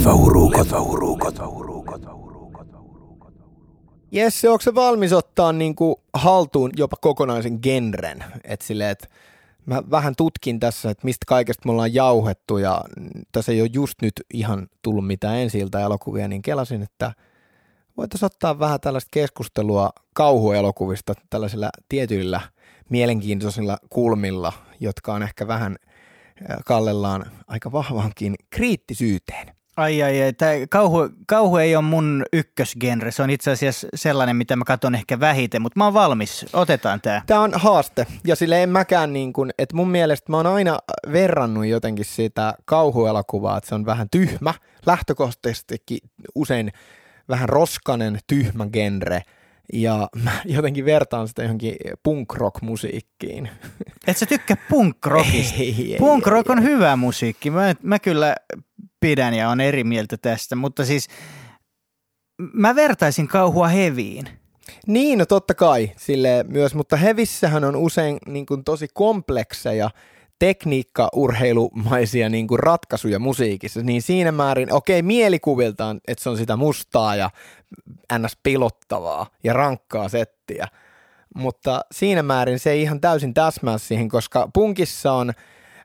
Leffaurukot. Jesse, onko se valmis ottaa niinku haltuun jopa kokonaisen genren? Et silleen, et mä vähän tutkin tässä, että mistä kaikesta me ollaan jauhettu ja tässä ei ole just nyt ihan tullut mitään ensi elokuvia, niin kelasin, että voitaisiin ottaa vähän tällaista keskustelua kauhuelokuvista tällaisilla tietyillä mielenkiintoisilla kulmilla, jotka on ehkä vähän kallellaan aika vahvankin kriittisyyteen. Ai ai ai, tämä kauhu, kauhu ei ole mun ykkösgenre, se on itse asiassa sellainen, mitä mä katson ehkä vähiten, mutta mä oon valmis, otetaan tämä. Tämä on haaste ja sille en mäkään niin kuin, että mun mielestä mä oon aina verrannut jotenkin sitä kauhuelokuvaa, että se on vähän tyhmä, lähtökohtaisestikin usein vähän roskanen, tyhmä genre – ja mä jotenkin vertaan sitä johonkin punk rock musiikkiin. Et sä tykkää punk rockista? Ei, punk rock on hyvä musiikki. Mä, mä kyllä pidän ja on eri mieltä tästä, mutta siis mä vertaisin kauhua heviin. Niin, no totta kai sille myös, mutta hevissähän on usein niin kuin tosi komplekseja tekniikka-urheilumaisia niin kuin ratkaisuja musiikissa, niin siinä määrin, okei, okay, mielikuviltaan, että se on sitä mustaa ja ns. pilottavaa ja rankkaa settiä, mutta siinä määrin se ei ihan täysin täsmää siihen, koska punkissa on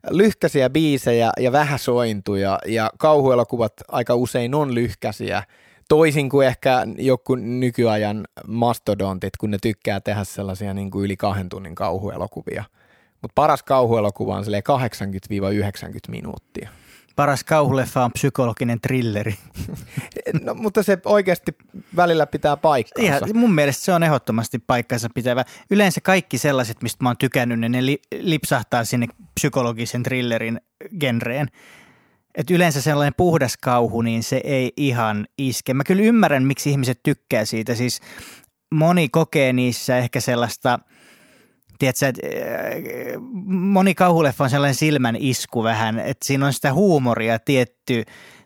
lyhkäisiä biisejä ja vähäsointuja ja kauhuelokuvat aika usein on lyhkäisiä, toisin kuin ehkä joku nykyajan mastodontit, kun ne tykkää tehdä sellaisia niin kuin yli kahden tunnin kauhuelokuvia. Mutta paras kauhuelokuva on 80-90 minuuttia. Paras kauhuleffa on psykologinen trilleri. no, mutta se oikeasti välillä pitää paikkaansa. Ihan, mun mielestä se on ehdottomasti paikkansa pitävä. Yleensä kaikki sellaiset, mistä mä oon tykännyt, niin ne li, lipsahtaa sinne psykologisen thrillerin genreen. Et yleensä sellainen puhdas kauhu, niin se ei ihan iske. Mä kyllä ymmärrän, miksi ihmiset tykkää siitä. Siis moni kokee niissä ehkä sellaista – tiedätkö, että äh, moni kauhuleffa on sellainen silmän isku vähän, että siinä on sitä huumoria tietty,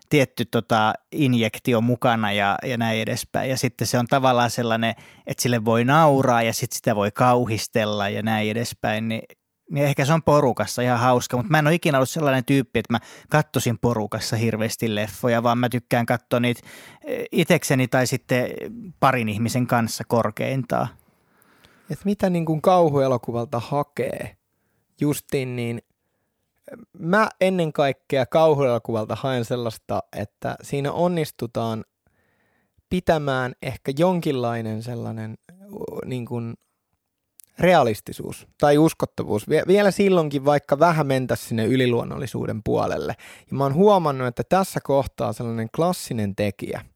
tietty tota injektio mukana ja, ja näin edespäin. Ja sitten se on tavallaan sellainen, että sille voi nauraa ja sitten sitä voi kauhistella ja näin edespäin. Niin, niin ehkä se on porukassa ihan hauska, mutta mä en ole ikinä ollut sellainen tyyppi, että mä kattosin porukassa hirveästi leffoja, vaan mä tykkään katsoa niitä äh, itekseni tai sitten parin ihmisen kanssa korkeintaan että mitä niin kuin kauhuelokuvalta hakee justiin, niin mä ennen kaikkea kauhuelokuvalta haen sellaista, että siinä onnistutaan pitämään ehkä jonkinlainen sellainen niin kuin realistisuus tai uskottavuus. Vielä silloinkin, vaikka vähän mentäisiin sinne yliluonnollisuuden puolelle. Ja mä oon huomannut, että tässä kohtaa sellainen klassinen tekijä –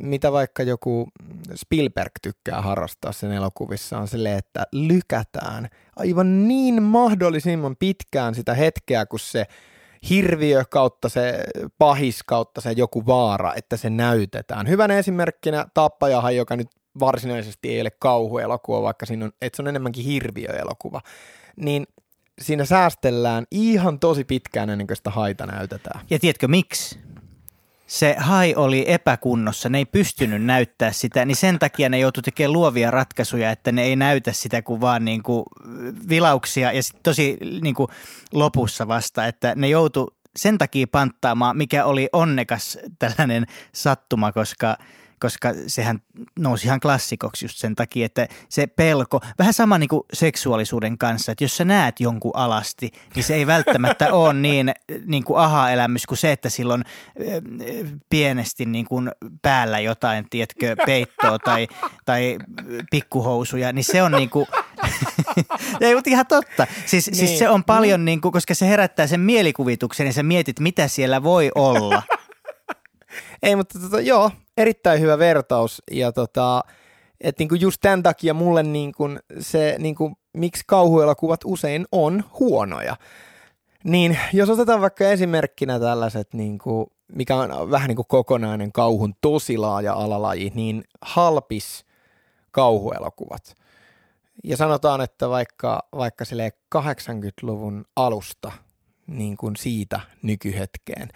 mitä vaikka joku Spielberg tykkää harrastaa sen elokuvissa, on silleen, että lykätään aivan niin mahdollisimman pitkään sitä hetkeä, kun se hirviö kautta se pahis kautta se joku vaara, että se näytetään. Hyvänä esimerkkinä Tappajahan, joka nyt varsinaisesti ei ole kauhuelokuva, vaikka siinä on, että se on enemmänkin hirviöelokuva, niin siinä säästellään ihan tosi pitkään ennen kuin sitä haita näytetään. Ja tiedätkö miksi? Se hai oli epäkunnossa, ne ei pystynyt näyttää sitä, niin sen takia ne joutui tekemään luovia ratkaisuja, että ne ei näytä sitä kuin vaan niin kuin vilauksia ja sitten tosi niin kuin lopussa vasta, että ne joutu sen takia panttaamaan, mikä oli onnekas tällainen sattuma, koska – koska sehän nousi ihan klassikoksi just sen takia, että se pelko, vähän sama niin kuin seksuaalisuuden kanssa, että jos sä näet jonkun alasti, niin se ei välttämättä ole niin, niin kuin aha-elämys kuin se, että silloin pienesti niin kuin päällä jotain, tiedätkö, peittoa tai, tai pikkuhousuja, niin se on niin kuin, ei, mutta ihan totta. Siis, siis niin. siis se on paljon, niin kuin, koska se herättää sen mielikuvituksen ja sä mietit, mitä siellä voi olla. Ei, mutta tota, joo, erittäin hyvä vertaus ja tota, et niinku just tämän takia mulle niinku se, niinku, miksi kauhuelokuvat usein on huonoja. Niin jos otetaan vaikka esimerkkinä tällaiset, niinku, mikä on vähän niin kuin kokonainen kauhun tosi laaja alalaji, niin halpis kauhuelokuvat. Ja sanotaan, että vaikka, vaikka 80-luvun alusta niin kuin siitä nykyhetkeen,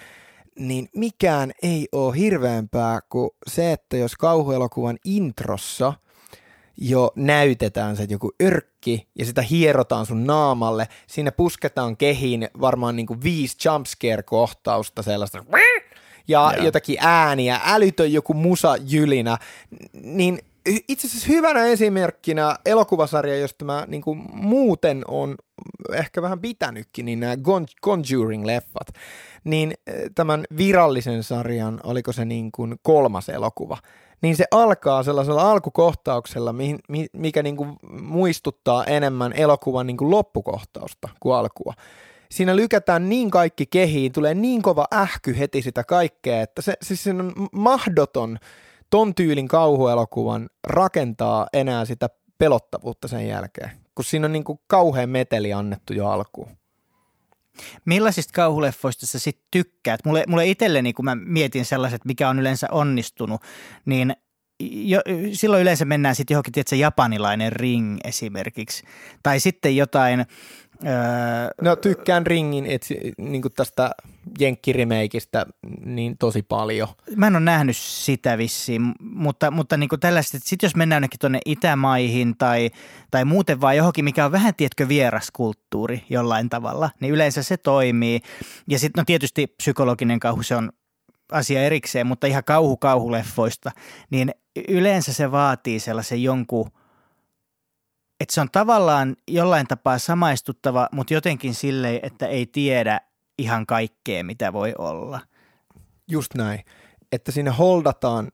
niin mikään ei ole hirveämpää kuin se, että jos kauhuelokuvan introssa jo näytetään se joku örkki ja sitä hierotaan sun naamalle, siinä pusketaan kehiin varmaan niin kuin viisi jumpscare-kohtausta sellaista ja yeah. jotakin ääniä, älytön joku musajylinä, niin itse asiassa hyvänä esimerkkinä elokuvasarja, josta mä niin kuin muuten on ehkä vähän pitänytkin, niin nämä Conjuring-leffat, niin eh, tämän virallisen sarjan, oliko se niin kuin kolmas elokuva, niin se alkaa sellaisella alkukohtauksella, mikä niin kuin muistuttaa enemmän elokuvan niin kuin loppukohtausta kuin alkua. Siinä lykätään niin kaikki kehiin, tulee niin kova ähky heti sitä kaikkea, että se, siis se on mahdoton ton tyylin kauhuelokuvan rakentaa enää sitä pelottavuutta sen jälkeen, kun siinä on niin kuin kauhean meteli annettu jo alkuun. Millaisista kauhuleffoista sä sitten tykkäät? Mulle, mulle itselleni, kun mä mietin sellaiset, mikä on yleensä onnistunut, niin jo, silloin yleensä mennään sitten johonkin, tiedätkö, japanilainen ring esimerkiksi. Tai sitten jotain Öö, no tykkään Ringin etsi, niin tästä jenkkirimeikistä niin tosi paljon. Mä en ole nähnyt sitä vissiin, mutta, mutta niin tällaiset, sit jos mennään jonnekin tuonne Itämaihin tai, tai muuten vaan johonkin, mikä on vähän, tietkö vieras kulttuuri jollain tavalla, niin yleensä se toimii. Ja sitten no tietysti psykologinen kauhu, se on asia erikseen, mutta ihan kauhu kauhuleffoista, niin yleensä se vaatii sellaisen jonkun – että se on tavallaan jollain tapaa samaistuttava, mutta jotenkin silleen, että ei tiedä ihan kaikkea, mitä voi olla. Just näin, että siinä holdataan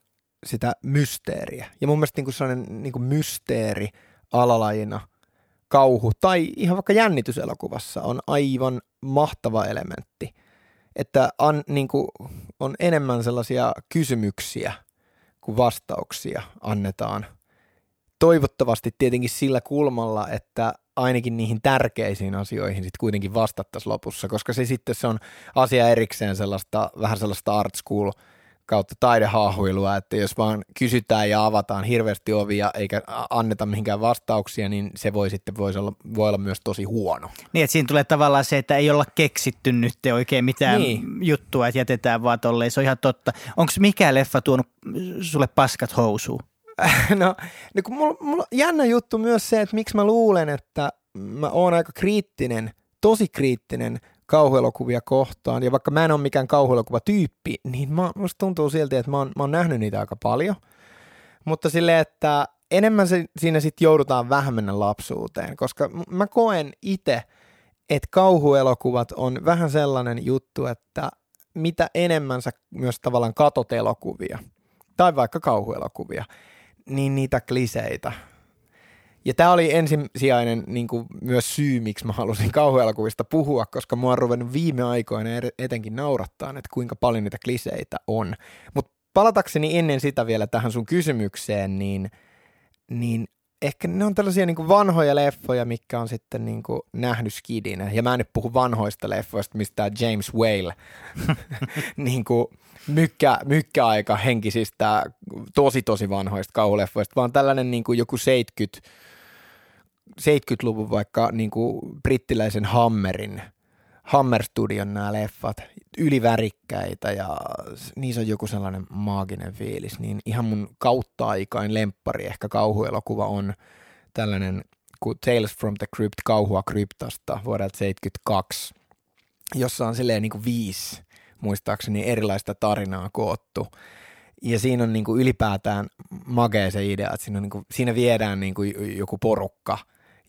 sitä mysteeriä. Ja mun mielestä niin kuin sellainen niin kuin mysteeri alalajina, kauhu tai ihan vaikka jännityselokuvassa on aivan mahtava elementti. Että an, niin kuin on enemmän sellaisia kysymyksiä kuin vastauksia annetaan – toivottavasti tietenkin sillä kulmalla, että ainakin niihin tärkeisiin asioihin sitten kuitenkin vastattaisiin lopussa, koska se sitten se on asia erikseen sellaista, vähän sellaista art school kautta taidehaahuilua, että jos vaan kysytään ja avataan hirveästi ovia eikä anneta mihinkään vastauksia, niin se voi sitten voisi olla, voi olla myös tosi huono. Niin, että siinä tulee tavallaan se, että ei olla keksitty nyt oikein mitään niin. juttua, että jätetään vaan tolleen, se on ihan totta. Onko mikä leffa tuonut sulle paskat housuun? no, niin kun mulla, mulla jännä juttu myös se, että miksi mä luulen, että mä oon aika kriittinen, tosi kriittinen kauhuelokuvia kohtaan. Ja vaikka mä en ole mikään kauhuelokuvatyyppi, niin mä, musta tuntuu silti, että mä oon, mä oon nähnyt niitä aika paljon. Mutta sille, että enemmän se, siinä sitten joudutaan vähän mennä lapsuuteen, koska mä koen itse, että kauhuelokuvat on vähän sellainen juttu, että mitä enemmän sä myös tavallaan katot elokuvia, tai vaikka kauhuelokuvia, niin niitä kliseitä. Ja tämä oli ensisijainen niin kuin myös syy, miksi mä halusin kauhuelokuvista puhua, koska mua on ruvennut viime aikoina etenkin naurattaa, että kuinka paljon niitä kliseitä on. Mutta palatakseni ennen sitä vielä tähän sun kysymykseen, niin, niin ehkä ne on tällaisia niin vanhoja leffoja, mikä on sitten niin nähnyt skidinä. Ja mä en nyt puhu vanhoista leffoista, mistä James Whale niin kuin mykkä, mykkäaika henkisistä tosi tosi vanhoista kauhuleffoista, vaan tällainen niin kuin joku 70, 70-luvun vaikka niin kuin brittiläisen Hammerin, Hammer Studion nämä leffat, ylivärikkäitä ja niissä on joku sellainen maaginen fiilis, niin ihan mun kautta aikain lemppari ehkä kauhuelokuva on tällainen kuin Tales from the Crypt, kauhua kryptasta vuodelta 72, jossa on silleen niin kuin viisi muistaakseni erilaista tarinaa koottu. Ja siinä on niin kuin ylipäätään magea se idea, että siinä, on niin kuin, siinä viedään niin kuin joku porukka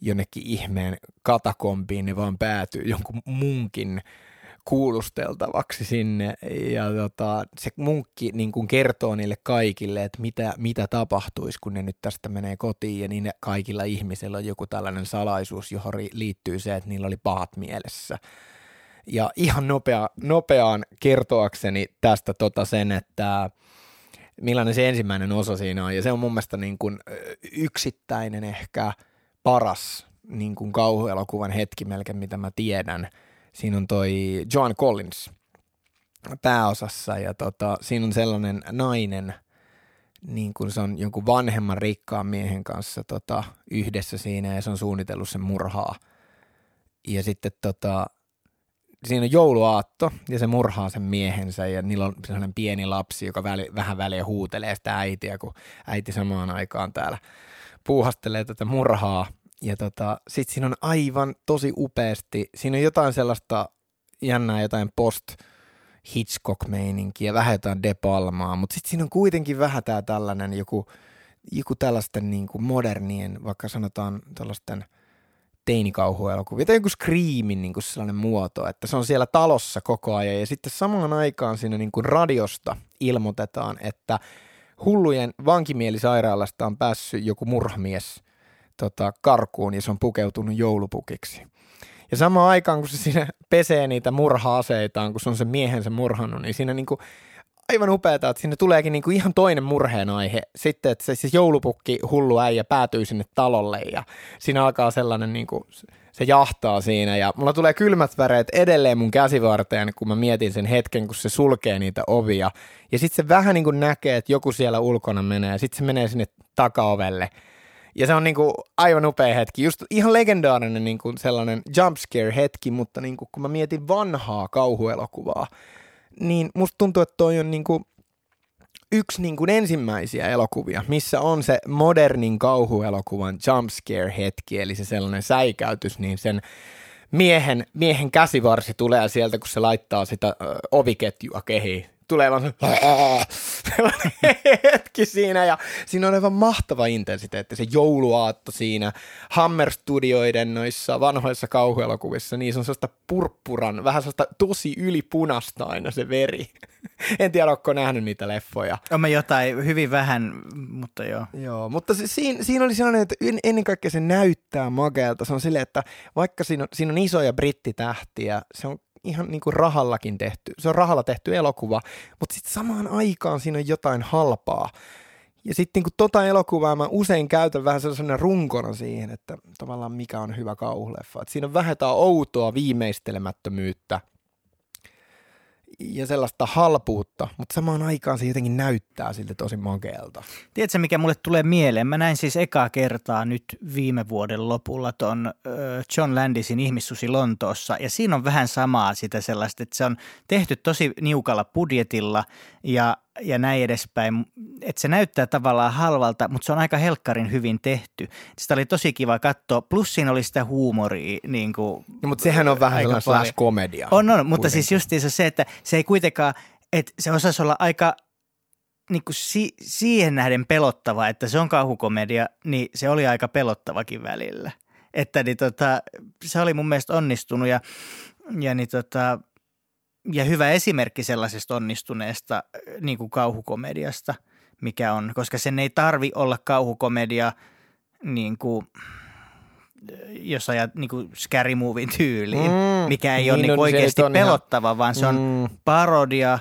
jonnekin ihmeen katakompiin, ne vaan päätyy jonkun munkin kuulusteltavaksi sinne. Ja tota, se munkki niin kuin kertoo niille kaikille, että mitä, mitä tapahtuisi, kun ne nyt tästä menee kotiin. Ja niin kaikilla ihmisillä on joku tällainen salaisuus, johon liittyy se, että niillä oli pahat mielessä. Ja ihan nopea, nopeaan kertoakseni tästä tota sen, että millainen se ensimmäinen osa siinä on. Ja se on mun mielestä niin kuin yksittäinen ehkä paras niin kuin kauhuelokuvan hetki melkein, mitä mä tiedän. Siinä on toi Joan Collins pääosassa ja tota, siinä on sellainen nainen, niin kuin se on jonkun vanhemman rikkaan miehen kanssa tota, yhdessä siinä ja se on suunnitellut sen murhaa. Ja sitten tota, siinä on jouluaatto ja se murhaa sen miehensä ja niillä on sellainen pieni lapsi, joka väli, vähän väliä huutelee sitä äitiä, kun äiti samaan aikaan täällä puuhastelee tätä murhaa. Ja tota, sitten siinä on aivan tosi upeasti, siinä on jotain sellaista jännää, jotain post Hitchcock-meininki ja vähän jotain De Palmaa, mutta sitten siinä on kuitenkin vähän tää tällainen joku, joku tällaisten niin kuin modernien, vaikka sanotaan tällaisten teinikauhuelokuvia tai joku Screamin niin kuin sellainen muoto, että se on siellä talossa koko ajan ja sitten samaan aikaan siinä niin kuin radiosta ilmoitetaan, että hullujen vankimielisairaalasta on päässyt joku murhamies tota, karkuun ja se on pukeutunut joulupukiksi. Ja samaan aikaan, kun se siinä pesee niitä murha-aseitaan, kun se on se miehensä murhannut, niin siinä niinku aivan upeaa, että sinne tuleekin niinku ihan toinen murheen aihe. Sitten, että se siis joulupukki hullu äijä päätyy sinne talolle ja siinä alkaa sellainen, niinku, se jahtaa siinä ja mulla tulee kylmät väreet edelleen mun käsivarteen, kun mä mietin sen hetken, kun se sulkee niitä ovia. Ja sitten se vähän niin kuin näkee, että joku siellä ulkona menee ja sitten se menee sinne takaovelle – ja se on niinku aivan upea hetki, just ihan legendaarinen niinku sellainen jumpscare hetki, mutta niinku, kun mä mietin vanhaa kauhuelokuvaa, niin musta tuntuu, että toi on niinku yksi niinku ensimmäisiä elokuvia, missä on se modernin kauhuelokuvan jumpscare hetki, eli se sellainen säikäytys, niin sen miehen, miehen käsivarsi tulee sieltä, kun se laittaa sitä ö, oviketjua kehiin tulee vaan hetki siinä ja siinä on aivan mahtava intensiteetti, se jouluaatto siinä Hammer-studioiden noissa vanhoissa kauhuelokuvissa, niin se on sellaista purppuran, vähän sellaista tosi ylipunasta aina se veri. en tiedä, onko nähnyt niitä leffoja. On me jotain, hyvin vähän, mutta joo. Joo, mutta se, siinä, siinä oli sellainen, että ennen kaikkea se näyttää makealta. Se on silleen, että vaikka siinä on, siinä on isoja brittitähtiä, se on ihan niin kuin rahallakin tehty, se on rahalla tehty elokuva, mutta sitten samaan aikaan siinä on jotain halpaa. Ja sitten niin tota elokuvaa mä usein käytän vähän sellaisena runkona siihen, että tavallaan mikä on hyvä kauhuleffa. Et siinä on vähän outoa viimeistelemättömyyttä ja sellaista halpuutta, mutta samaan aikaan se jotenkin näyttää siltä tosi makealta. Tiedätkö, mikä mulle tulee mieleen? Mä näin siis ekaa kertaa nyt viime vuoden lopulla ton John Landisin ihmissusi Lontoossa, ja siinä on vähän samaa sitä sellaista, että se on tehty tosi niukalla budjetilla, ja ja näin edespäin. Että se näyttää tavallaan halvalta, mutta se on aika helkkarin hyvin tehty. Sitä oli tosi kiva katsoa. Plus siinä oli sitä huumoria. Niin kuin, no, mutta sehän on vähän sellainen slash komedia. On, on, mutta siis justiinsa se, että se ei kuitenkaan, että se osaisi olla aika niin kuin si- siihen nähden pelottava, että se on kauhukomedia, niin se oli aika pelottavakin välillä. Että niin tota, se oli mun mielestä onnistunut ja, ja niin tota, ja hyvä esimerkki sellaisesta onnistuneesta äh, niin kuin kauhukomediasta, mikä on, koska sen ei tarvi olla kauhukomedia niin kuin, äh, jos ajat niin kuin scary movin tyyliin, mm, mikä ei niin ole niin kuin oikeasti pelottava, ihan, vaan se on mm. parodia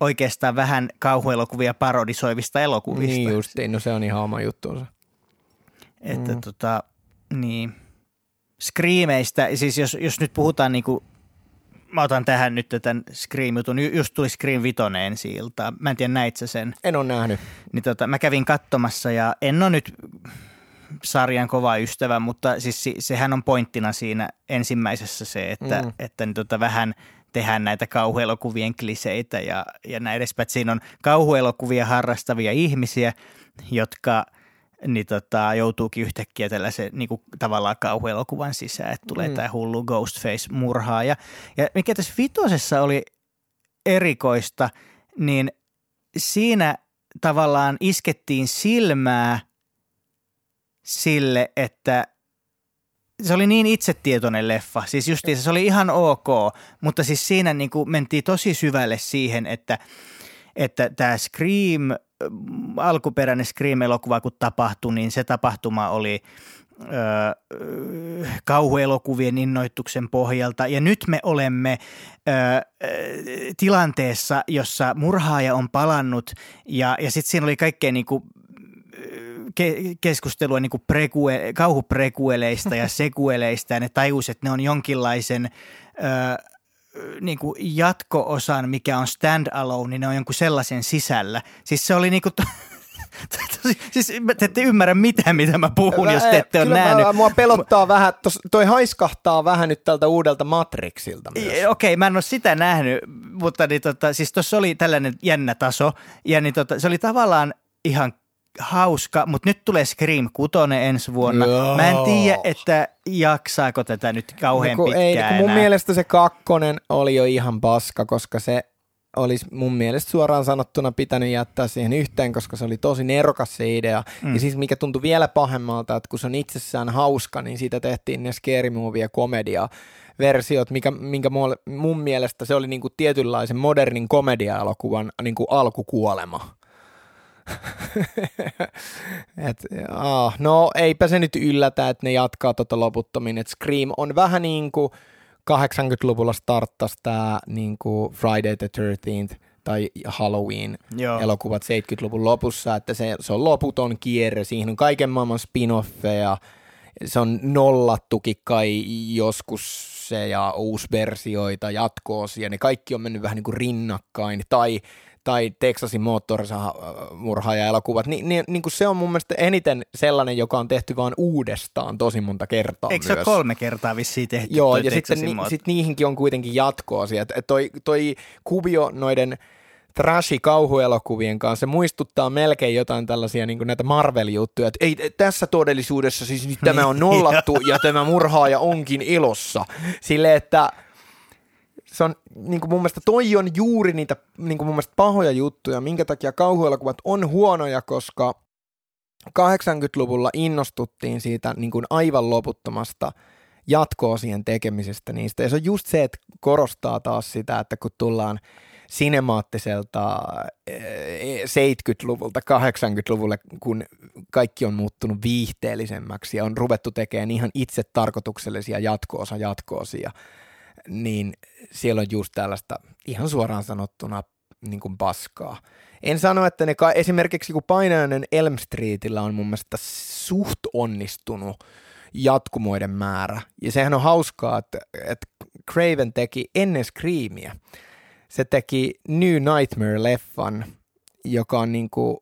oikeastaan vähän kauhuelokuvia parodisoivista elokuvista. Niin justiin, no se on ihan oma juttuunsa. Että mm. tota, niin. Screameista, siis jos, jos nyt puhutaan niin kuin mä otan tähän nyt tämän Scream-jutun. Just tuli Scream 5 ensi ilta. Mä en tiedä, näit sä sen? En ole nähnyt. Niin tota, mä kävin katsomassa ja en ole nyt sarjan kova ystävä, mutta siis sehän on pointtina siinä ensimmäisessä se, että, mm. että niin tota vähän tehdään näitä kauhuelokuvien kliseitä ja, ja näin edespäin. Siinä on kauhuelokuvia harrastavia ihmisiä, jotka – niin tota, joutuukin yhtäkkiä tällaisen niin kuin, tavallaan kauhuelokuvan sisään, että tulee mm. tämä hullu Ghostface-murhaa. Ja, ja mikä tässä vitosessa oli erikoista, niin siinä tavallaan iskettiin silmää sille, että se oli niin itsetietoinen leffa. Siis justiin se oli ihan ok, mutta siis siinä niin kuin mentiin tosi syvälle siihen, että, että tämä Scream – alkuperäinen Scream-elokuva kun tapahtui, niin se tapahtuma oli ö, kauhuelokuvien innoituksen pohjalta. Ja nyt me olemme ö, tilanteessa, jossa murhaaja on palannut ja, ja sitten siinä oli kaikkea niinku ke- keskustelua niinku prekue- kauhuprekueleista ja sekueleista ja ne tajusivat, että ne on jonkinlaisen ö, niin kuin jatko-osan, mikä on stand-alone, niin ne on jonkun sellaisen sisällä. Siis se oli niin kuin, Tosi, siis te ette ymmärrä mitään, mitä mä puhun, mä, jos te ette ole nähnyt. Mä, mua pelottaa vähän, tos, toi haiskahtaa vähän nyt tältä uudelta Matrixilta myös. Okei, okay, mä en ole sitä nähnyt, mutta niin, tota, siis tuossa oli tällainen jännä taso, ja niin, tota, se oli tavallaan ihan hauska, mutta nyt tulee Scream 6 ensi vuonna. Joo. Mä en tiedä, että jaksaako tätä nyt kauhean no, pitkään ei, kun mun enää. mielestä se kakkonen oli jo ihan paska, koska se olisi mun mielestä suoraan sanottuna pitänyt jättää siihen yhteen, koska se oli tosi nerokas se idea. Mm. Ja siis mikä tuntui vielä pahemmalta, että kun se on itsessään hauska, niin siitä tehtiin ne scary movie komedia versiot, mikä, minkä mun mielestä se oli niinku tietynlaisen modernin komedia-elokuvan niinku alkukuolema. Et, ah, no eipä se nyt yllätä, että ne jatkaa tota loputtomin. Et Scream on vähän niin kuin 80-luvulla starttasi tämä niin Friday the 13th tai Halloween Joo. elokuvat 70-luvun lopussa, että se, se on loputon kierre, siihen on kaiken maailman spin-offeja, se on nollattukin kai joskus se ja uusversioita, jatkoosia, ne kaikki on mennyt vähän niin kuin rinnakkain, tai tai Texasin moottorimurhaaja-elokuvat, niin, niin, niin kuin se on mun mielestä eniten sellainen, joka on tehty vaan uudestaan tosi monta kertaa Eikö se ole kolme kertaa vissiin tehty? Joo, ja sitten ni, sit niihinkin on kuitenkin jatkoosia. Et, et toi, toi kuvio noiden trashi kauhuelokuvien kanssa, se muistuttaa melkein jotain tällaisia niin näitä Marvel-juttuja, että ei tässä todellisuudessa siis nyt tämä on nollattu ja tämä murhaaja onkin ilossa. Sille, että se on niin kuin mun mielestä toi on juuri niitä niin kuin mun mielestä pahoja juttuja, minkä takia kauhuelokuvat on huonoja, koska 80-luvulla innostuttiin siitä niin kuin aivan loputtomasta jatko-osien tekemisestä niistä. Ja se on just se, että korostaa taas sitä, että kun tullaan sinemaattiselta 70-luvulta eh, 80-luvulle, kun kaikki on muuttunut viihteellisemmäksi ja on ruvettu tekemään ihan itse tarkoituksellisia jatko-osa jatkoosia, niin siellä on just tällaista ihan suoraan sanottuna niin kuin paskaa. En sano, että ne ka- esimerkiksi kun painajainen Elm Streetillä on mun mielestä suht onnistunut jatkumoiden määrä. Ja sehän on hauskaa, että, että Craven teki ennen Screamia. Se teki New Nightmare-leffan, joka on niin kuin,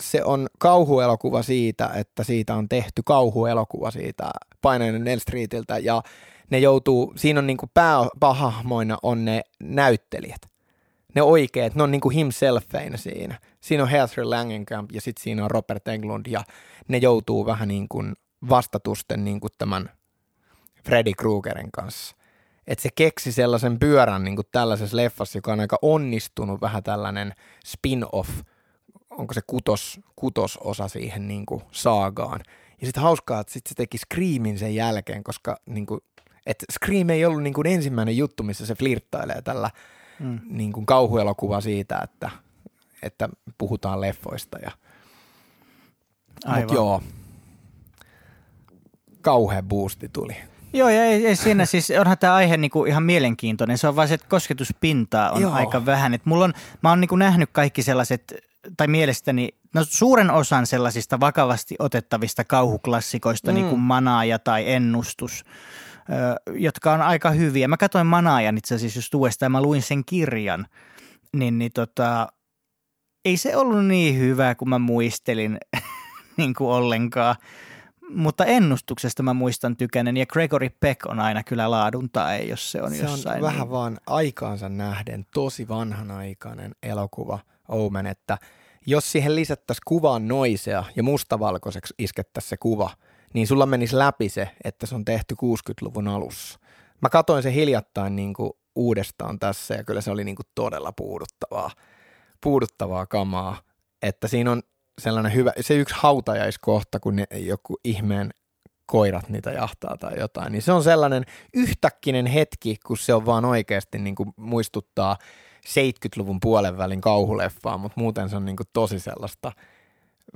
se on kauhuelokuva siitä, että siitä on tehty kauhuelokuva siitä painajainen Elm Streetiltä ja ne joutuu, siinä on niinku pääpahahmoina on ne näyttelijät. Ne oikeat, ne on niinku himselfeinä siinä. Siinä on Heather Langenkamp ja sitten siinä on Robert Englund ja ne joutuu vähän niin kuin vastatusten niin kuin tämän Freddy Kruegerin kanssa. Että se keksi sellaisen pyörän niin kuin tällaisessa leffassa, joka on aika onnistunut, vähän tällainen spin-off, onko se kutos, kutososa siihen niin kuin saagaan. Ja sitten hauskaa, että sitten se teki Screamin sen jälkeen, koska niin kuin että Scream ei ollut niin kuin ensimmäinen juttu, missä se flirttailee tällä mm. niin kuin kauhuelokuva siitä, että, että puhutaan leffoista. Ja... Aivan. joo, kauhean boosti tuli. Joo, ja ei, ei siinä siis, onhan tämä aihe niinku ihan mielenkiintoinen. Se on vain se, että kosketuspintaa on Joo. aika vähän. Et mulla on, mä oon niinku nähnyt kaikki sellaiset, tai mielestäni, no suuren osan sellaisista vakavasti otettavista kauhuklassikoista, mm. niin kuin Manaaja tai Ennustus – jotka on aika hyviä. Mä katsoin Manaajan itse asiassa just uudestaan, mä luin sen kirjan, niin, niin tota, ei se ollut niin hyvä kuin mä muistelin niin kuin ollenkaan. Mutta ennustuksesta mä muistan tykänen ja Gregory Peck on aina kyllä laadun tai jos se on se jossain. on vähän niin. vaan aikaansa nähden tosi vanhanaikainen elokuva Omen, että jos siihen lisättäisiin kuvaan noisea ja mustavalkoiseksi iskettäisiin se kuva – niin sulla menisi läpi se, että se on tehty 60-luvun alussa. Mä katoin se hiljattain niin kuin uudestaan tässä ja kyllä se oli niin kuin todella puuduttavaa, puuduttavaa kamaa, että siinä on sellainen hyvä, se yksi hautajaiskohta, kun ne, joku ihmeen koirat niitä jahtaa tai jotain, niin se on sellainen yhtäkkinen hetki, kun se on vaan oikeasti niin kuin muistuttaa 70-luvun puolen välin kauhuleffaa, mutta muuten se on niin kuin tosi sellaista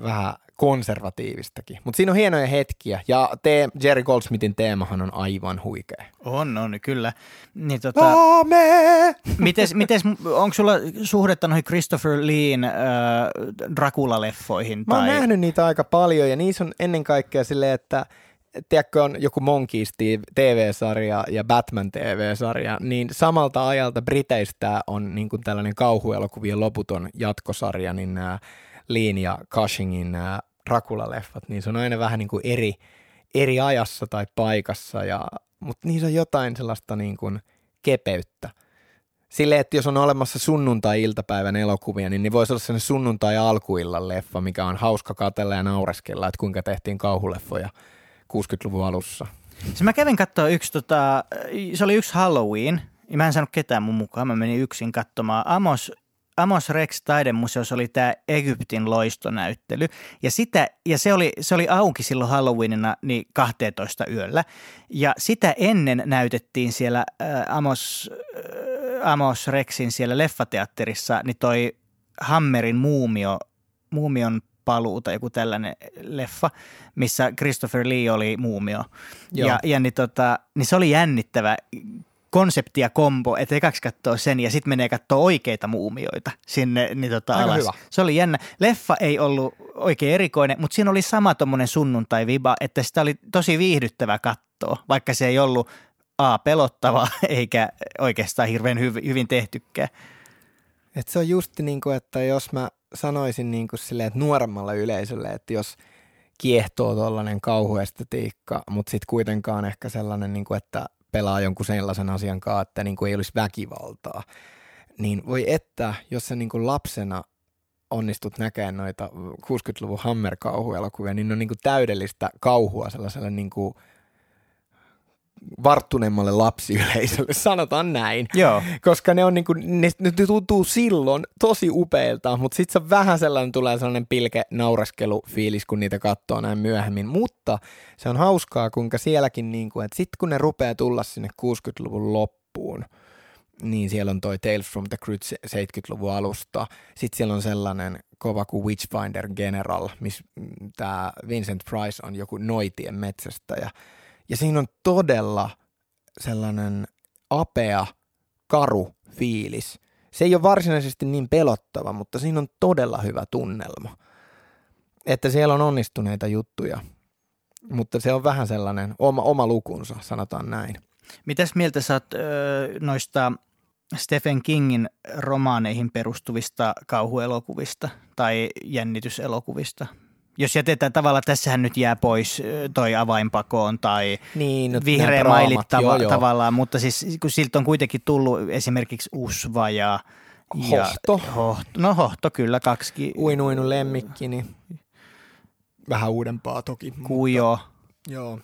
vähän konservatiivistakin. Mutta siinä on hienoja hetkiä ja te- Jerry Goldsmithin teemahan on aivan huikea. On, on, kyllä. Niin, tota, mites, mites, onko sulla suhdetta noihin Christopher Leen äh, Dracula-leffoihin? Mä oon tai... nähnyt niitä aika paljon ja niissä on ennen kaikkea silleen, että tiedätkö, on joku Monkeys TV-sarja ja Batman TV-sarja, niin samalta ajalta Briteistä on niin kuin tällainen kauhuelokuvien loputon jatkosarja, niin nämä Lean ja Cushingin nämä Dracula-leffat, niin se on aina vähän niin kuin eri, eri ajassa tai paikassa, ja, mutta niissä on jotain sellaista niin kuin kepeyttä. Sille, että jos on olemassa sunnuntai-iltapäivän elokuvia, niin, niin voisi olla sellainen sunnuntai-alkuillan leffa, mikä on hauska katella ja naureskella, että kuinka tehtiin kauhuleffoja 60-luvun alussa. Se mä kävin katsoa yksi, tota, se oli yksi Halloween, Ja mä en saanut ketään mun mukaan, mä menin yksin katsomaan. Amos, Amos Rex taidemuseossa oli tämä Egyptin loistonäyttely. Ja, sitä, ja se, oli, se oli auki silloin Halloweenina niin 12 yöllä. Ja sitä ennen näytettiin siellä äh, Amos, äh, Amos Rexin siellä leffateatterissa, niin toi Hammerin muumio, muumion paluu tai joku tällainen leffa, missä Christopher Lee oli muumio. Joo. Ja, ja niin, tota, niin se oli jännittävä konsepti ja kombo, että ekaksi katsoo sen ja sitten menee katsoa oikeita muumioita sinne niin tota, alas. Hyvä. Se oli jännä. Leffa ei ollut oikein erikoinen, mutta siinä oli sama tuommoinen sunnuntai-viba, että sitä oli tosi viihdyttävä katsoa, vaikka se ei ollut A, pelottava eikä oikeastaan hirveän hyv- hyvin tehtykään. Et se on just niin kuin, että jos mä sanoisin niin kuin silleen, että nuoremmalle yleisölle, että jos kiehtoo tuollainen kauhuestetiikka, mutta sitten kuitenkaan ehkä sellainen, niin kuin, että pelaa jonkun sellaisen asian kanssa, että niin kuin ei olisi väkivaltaa, niin voi että, jos sä niin kuin lapsena onnistut näkemään noita 60-luvun Hammer-kauhuelokuvia, niin ne on niin kuin täydellistä kauhua sellaiselle niin kuin – varttuneemmalle lapsiyleisölle, sanotaan näin. Joo. Koska ne, on niinku, ne, ne tuntuu silloin tosi upeilta, mutta sitten se vähän sellainen tulee sellainen pilke naureskelu fiilis, kun niitä katsoo näin myöhemmin. Mutta se on hauskaa, kuinka sielläkin, niinku, että sitten kun ne rupeaa tulla sinne 60-luvun loppuun, niin siellä on toi Tales from the Crypt 70-luvun alusta. Sitten siellä on sellainen kova kuin Witchfinder General, missä tämä Vincent Price on joku noitien metsästäjä. Ja siinä on todella sellainen apea, karu fiilis. Se ei ole varsinaisesti niin pelottava, mutta siinä on todella hyvä tunnelma. Että siellä on onnistuneita juttuja, mutta se on vähän sellainen oma, oma lukunsa, sanotaan näin. Mitäs mieltä sä oot noista Stephen Kingin romaaneihin perustuvista kauhuelokuvista tai jännityselokuvista? Jos jätetään tavallaan, tässähän nyt jää pois toi avainpakoon tai niin, no, vihreä mailit tava- joo, tavallaan, mutta siis kun siltä on kuitenkin tullut esimerkiksi Usva ja Hohto. Ja, hohto. No hohto kyllä, kaksi. Uinu Uinu lemmikki, niin vähän uudempaa toki. Kujo. Mutta, joo.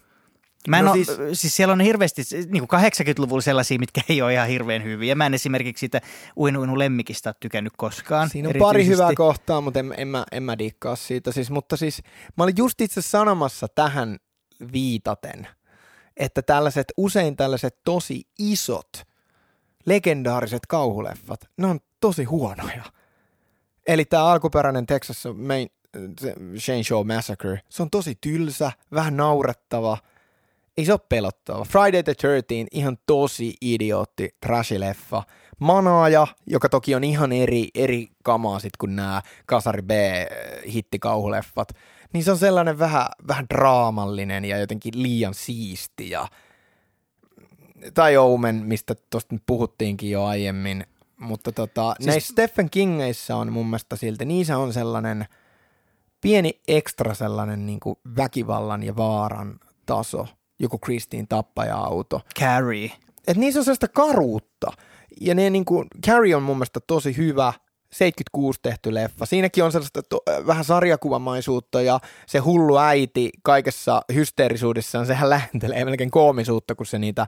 Mä en no ole, siis, siis siellä on hirveästi niin kuin 80-luvulla sellaisia, mitkä ei ole ihan hirveän hyviä. Mä en esimerkiksi sitä Uinu Uinu lemmikistä ole tykännyt koskaan. Siinä on pari hyvää kohtaa, mutta en, en, mä, en mä diikkaa siitä. Siis, mutta siis mä olin just itse sanomassa tähän viitaten, että tällaiset, usein tällaiset tosi isot, legendaariset kauhuleffat, ne on tosi huonoja. Eli tämä alkuperäinen Texas Main, Shane Shaw Massacre, se on tosi tylsä, vähän naurettava – ei se ole pelottava. Friday the 13, ihan tosi idiootti trashileffa. Manaaja, joka toki on ihan eri, eri kamaa sit kuin nämä Kasari B-hittikauhuleffat, niin se on sellainen vähän, vähän draamallinen ja jotenkin liian siisti. Ja... Tai Omen, mistä tuosta nyt puhuttiinkin jo aiemmin, mutta tota, siis... näissä Stephen Kingeissa on mun mielestä silti, niissä on sellainen pieni ekstra sellainen niin kuin väkivallan ja vaaran taso, joku Christine tappaja-auto. Carrie. Et niissä on sellaista karuutta. Ja ne niin kuin, Carrie on mun mielestä tosi hyvä, 76 tehty leffa. Siinäkin on sellaista to, vähän sarjakuvamaisuutta ja se hullu äiti kaikessa hysteerisuudessaan, sehän lähentelee melkein koomisuutta, kun se niitä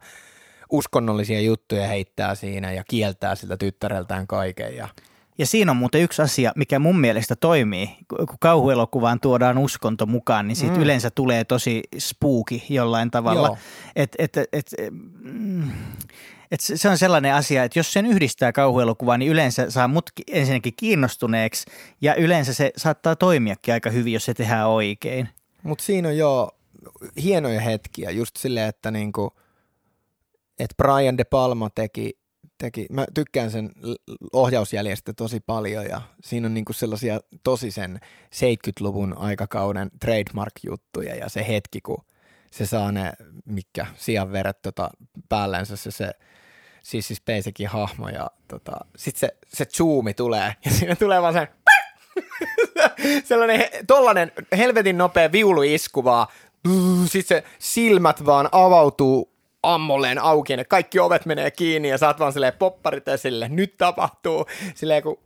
uskonnollisia juttuja heittää siinä ja kieltää siltä tyttäreltään kaiken. Ja ja siinä on muuten yksi asia, mikä mun mielestä toimii. Kun kauhuelokuvaan tuodaan uskonto mukaan, niin siitä mm. yleensä tulee tosi spooky jollain tavalla. Et, et, et, et, mm, et se on sellainen asia, että jos sen yhdistää kauhuelokuvaan, niin yleensä saa mut ensinnäkin kiinnostuneeksi ja yleensä se saattaa toimiakin aika hyvin, jos se tehdään oikein. Mutta siinä on jo hienoja hetkiä, just silleen, että niinku, et Brian De Palma teki teki. Mä tykkään sen ohjausjäljestä tosi paljon ja siinä on niinku sellaisia tosi sen 70-luvun aikakauden trademark-juttuja ja se hetki, kun se saa ne, mikä sian veret tota, päällensä se, se siis, siis Peisekin hahmo ja tota, sitten se, se zoomi tulee ja siinä tulee vaan se sellainen tollainen helvetin nopea viuluisku vaan, sitten se silmät vaan avautuu ammolleen auki ja kaikki ovet menee kiinni ja saat vaan silleen popparit esille, nyt tapahtuu, silleen kun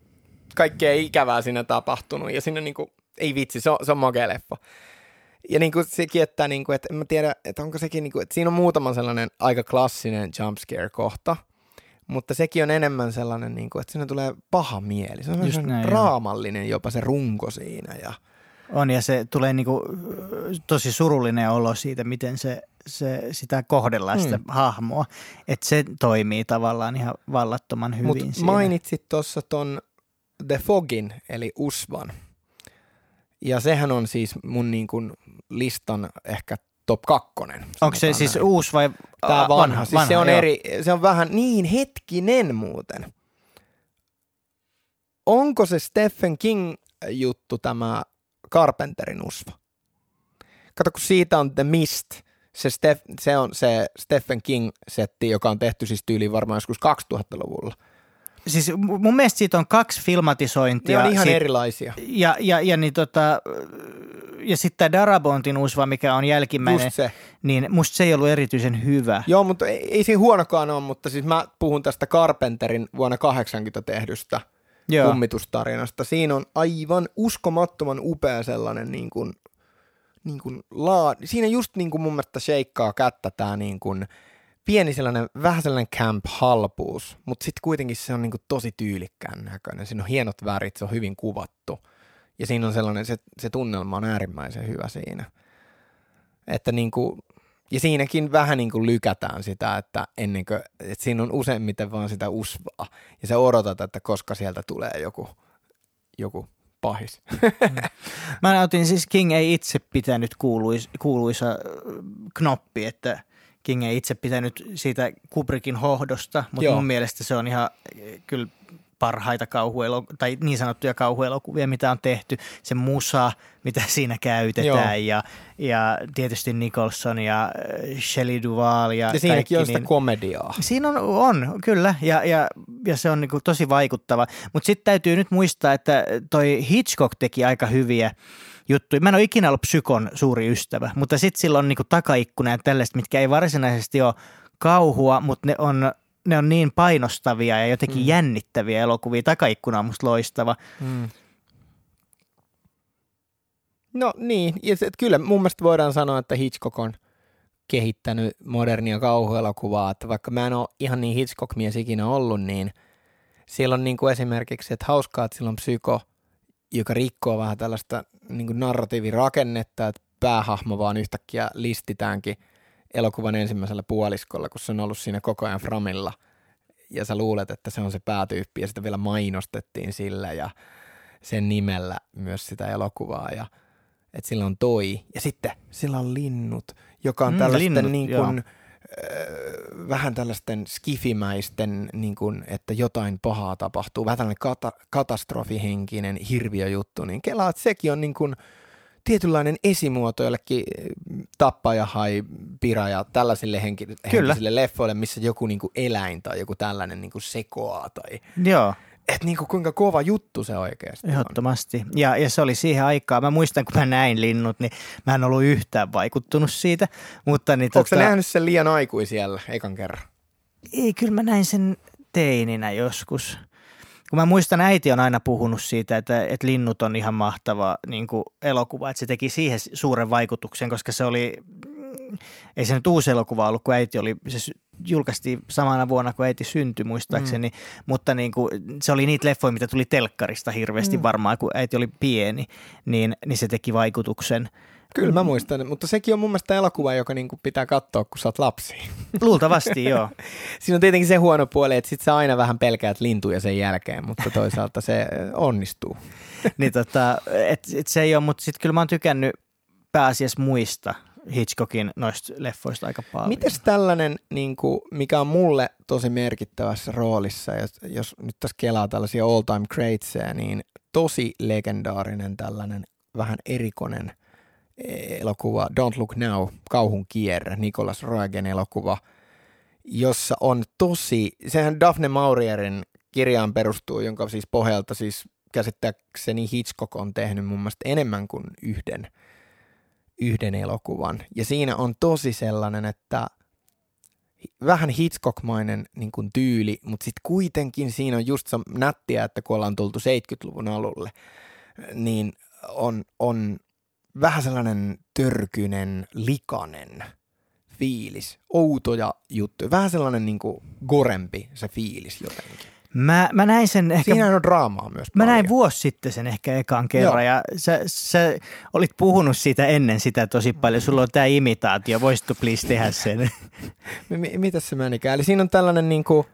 kaikkea ikävää siinä tapahtunut ja siinä niin kuin, ei vitsi, se on, se on makea leffa. Ja niin kuin sekin, että, niin kuin, että en mä tiedä, että onko sekin, niin kuin, että siinä on muutama sellainen aika klassinen jumpscare-kohta, mutta sekin on enemmän sellainen, niin kuin, että siinä tulee paha mieli. Se on Just Just näin, raamallinen jopa se runko siinä. Ja, On ja se tulee niinku tosi surullinen olo siitä, miten se, se sitä kohdellaan sitä Mm. hahmoa. Että se toimii tavallaan ihan vallattoman hyvin mutta siinä. mainitsit tuossa ton The Fogin, eli Usvan. Ja sehän on siis mun niin kuin listan ehkä top kakkonen. Onko se siis näin. uusi vai Tää a, vanha, siis se on joo. eri, se on vähän, niin hetkinen muuten. Onko se Stephen King juttu tämä Carpenterin usva? Kato, kun siitä on The Mist, se, Steph, se on se Stephen King-setti, joka on tehty siis tyyliin varmaan joskus 2000-luvulla. Siis mu- mun mielestä siitä on kaksi Ne filmatisointia. on ihan sit- erilaisia. Ja, ja, ja, niin tota, ja sitten tämä Darabontin usva, mikä on jälkimmäinen, Just se. niin musta se ei ollut erityisen hyvä. Joo, mutta ei, ei siinä huonokaan ole, mutta siis mä puhun tästä Carpenterin vuonna 80 tehdystä Joo. kummitustarinasta. Siinä on aivan uskomattoman upea sellainen niin kuin, niin kuin laa... Siinä just niin kuin mun mielestä sheikkaa kättä tää niin kuin pieni sellainen, vähän sellainen camp halpuus, mutta sitten kuitenkin se on niin kuin tosi tyylikkään näköinen. Siinä on hienot värit, se on hyvin kuvattu. Ja siinä on sellainen, se, se tunnelma on äärimmäisen hyvä siinä. Että niin kuin, ja siinäkin vähän niin kuin lykätään sitä, että, ennen kuin, että siinä on useimmiten vaan sitä usvaa. Ja sä odotat, että koska sieltä tulee joku, joku pahis. Mä otin siis King ei itse pitänyt kuuluis, kuuluisa äh, knoppi, että King ei itse pitänyt siitä Kubrickin hohdosta, mutta Joo. mun mielestä se on ihan äh, kyllä parhaita kauhuelo- tai niin sanottuja kauhuelokuvia, mitä on tehty. Se musa, mitä siinä käytetään ja, ja tietysti Nicholson ja äh, Shelley Duvall ja, Ja siinäkin kaikki, on sitä niin- komediaa. Siinä on, on kyllä, ja, ja, ja se on niinku tosi vaikuttava. Mutta sitten täytyy nyt muistaa, että toi Hitchcock teki aika hyviä juttuja. Mä en ole ikinä ollut psykon suuri ystävä, mutta sitten sillä on niinku takaikkuna ja tällaista, mitkä ei varsinaisesti ole kauhua, mutta ne on, ne on niin painostavia ja jotenkin Mm. jännittäviä elokuvia. Takaikkuna on musta loistava. Mm. No niin, ja se, että kyllä mun mielestä voidaan sanoa, että Hitchcock on kehittänyt modernia kauhuelokuvaa, että vaikka mä en ole ihan niin Hitchcock-mies ikinä ollut, niin siellä on niin kuin esimerkiksi, että hauskaa, että sillä on psyko, joka rikkoo vähän tällaista niin kuin narratiivirakennetta, että päähahmo vaan yhtäkkiä listitäänkin elokuvan ensimmäisellä puoliskolla, kun se on ollut siinä koko ajan framilla ja sä luulet, että se on se päätyyppi ja sitä vielä mainostettiin sillä ja sen nimellä myös sitä elokuvaa ja että sillä on toi. Ja sitten sillä on linnut, joka on Mm, tällaisten linnut, niin kuin, äh, vähän tällaisten skifimäisten, niin kuin, että jotain pahaa tapahtuu, vähän tällainen kata- katastrofihenkinen hirviöjuttu, niin kelaa, että sekin on niin kuin tietynlainen esimuoto jollekin äh, tappaja tai piraja tällaisille henki- henkisille leffoille, missä joku niin kuin eläin tai joku tällainen niin kuin sekoaa tai Joo. että niin kuin kuinka kova juttu se oikeasti on. Ehdottomasti. Ja, ja se oli siihen aikaan. Mä muistan, kun mä näin linnut, niin mä en ollut yhtään vaikuttunut siitä. Mutta niin, Onko sä nähnyt sen liian aikuisiellä ekan kerran? Ei, kyllä mä näin sen teininä joskus. Kun mä muistan, äiti on aina puhunut siitä, että, että linnut on ihan mahtava niin kuin elokuva, että se teki siihen suuren vaikutuksen, koska se oli, mm, ei se nyt uusi elokuva ollut, kun äiti oli, se julkaistiin samana vuonna, kun äiti syntyi muistaakseni, mm. mutta niin kuin, se oli niitä leffoja, mitä tuli telkkarista hirveästi mm. varmaan, kun äiti oli pieni, niin, niin se teki vaikutuksen. Kyllä mä muistan, mutta sekin on mun mielestä elokuva, joka niinku pitää katsoa, kun sä oot lapsi. Luultavasti joo. Siinä on tietenkin se huono puoli, että sit sä aina vähän pelkäät lintuja sen jälkeen, mutta toisaalta se onnistuu. niin tota, et, et se ei ole, mutta sitten kyllä mä oon tykännyt pääasiassa muista Hitchcockin noista leffoista aika paljon. Mites tällainen, niin kuin, mikä on mulle tosi merkittävässä roolissa, jos, jos nyt tässä kelaa tällaisia all time greatsia, niin tosi legendaarinen tällainen vähän erikoinen elokuva Don't Look Now, kauhun kierre, Nicholas Roegen elokuva, jossa on tosi, sehän Daphne Maurierin kirjaan perustuu, jonka siis pohjalta siis käsittääkseni Hitchcock on tehnyt mun mielestä enemmän kuin yhden, yhden elokuvan. Ja siinä on tosi sellainen, että vähän Hitchcock-mainen niin kuin tyyli, mutta sitten kuitenkin siinä on just se nättiä, että kun ollaan tultu 70-luvun alulle, niin on, on vähän sellainen törkynen, likainen fiilis, outoja juttuja, vähän sellainen niin kuin gorempi se fiilis jotenkin. Mä, mä näin sen ehkä... Siinä on draamaa myös Mä paljon. näin vuosi sitten sen ehkä ekan kerran Joo. ja sä, sä olit puhunut siitä ennen sitä tosi paljon. Sulla on tämä imitaatio, voisitko please tehdä sen? M- mitäs se menikään? Eli siinä on tällainen niin kuin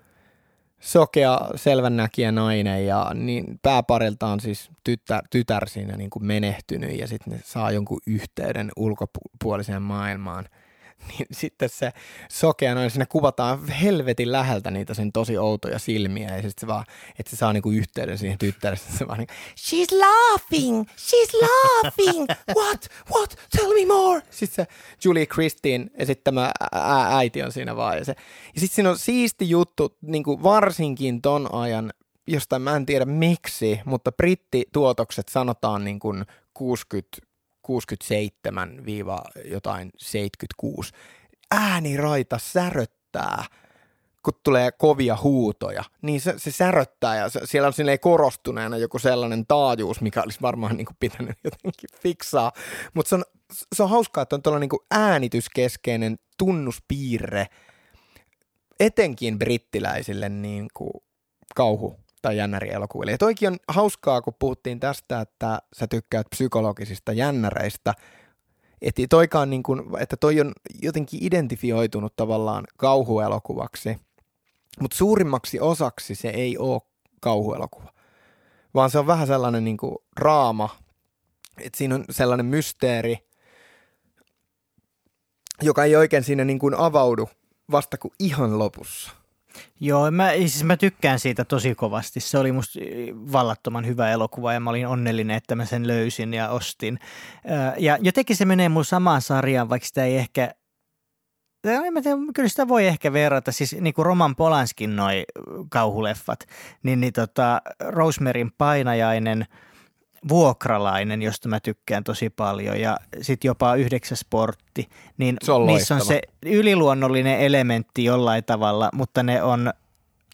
sokea, selvännäkijä nainen ja niin pääparilta on siis tytär, tytär siinä niin kuin menehtynyt ja sitten ne saa jonkun yhteyden ulkopuoliseen maailmaan. Niin sitten se sokea nainen, siinä kuvataan helvetin läheltä niitä sen tosi outoja silmiä ja sitten se vaan, että se saa niinku yhteyden siihen tyttärestä, se vaan niin, she's laughing, she's laughing, what, what, tell me more. Sitten se Julie Christine esittämä ä- ä- äiti on siinä vaan ja, se, ja sitten siinä on siisti juttu, niin kuin varsinkin ton ajan, jostain mä en tiedä miksi, mutta brittituotokset sanotaan niin kuin 60 67 jotain 76. Ääniraita säröttää, kun tulee kovia huutoja, niin se, se säröttää ja se, siellä on silleen korostuneena joku sellainen taajuus, mikä olisi varmaan niin kuin pitänyt jotenkin fiksaa. Mutta se on, se on hauskaa, että on tuolla niin äänityskeskeinen tunnuspiirre etenkin brittiläisille niin kuin kauhu tai jännärielokuville. Ja toikin on hauskaa, kun puhuttiin tästä, että sä tykkäät psykologisista jännäreistä, että toikaan niin kuin, että toi on jotenkin identifioitunut tavallaan kauhuelokuvaksi, mutta suurimmaksi osaksi se ei ole kauhuelokuva, vaan se on vähän sellainen niin kuin draama, että siinä on sellainen mysteeri, joka ei oikein siinä niin kuin avaudu vasta kuin ihan lopussa. Joo, mä, siis mä tykkään siitä tosi kovasti. Se oli musta vallattoman hyvä elokuva ja mä olin onnellinen, että mä sen löysin ja ostin. Ja jotenkin se menee mun samaan sarjaan, vaikka sitä ei ehkä en mä tiedä, kyllä sitä voi ehkä verrata, siis niin kuin Roman Polanskin noi kauhuleffat, niin, niin tota, Rosemaryn painajainen, vuokralainen, josta mä tykkään tosi paljon, ja sitten jopa yhdeksäs sportti, niin Se on niissä on se yliluonnollinen elementti jollain tavalla, mutta ne on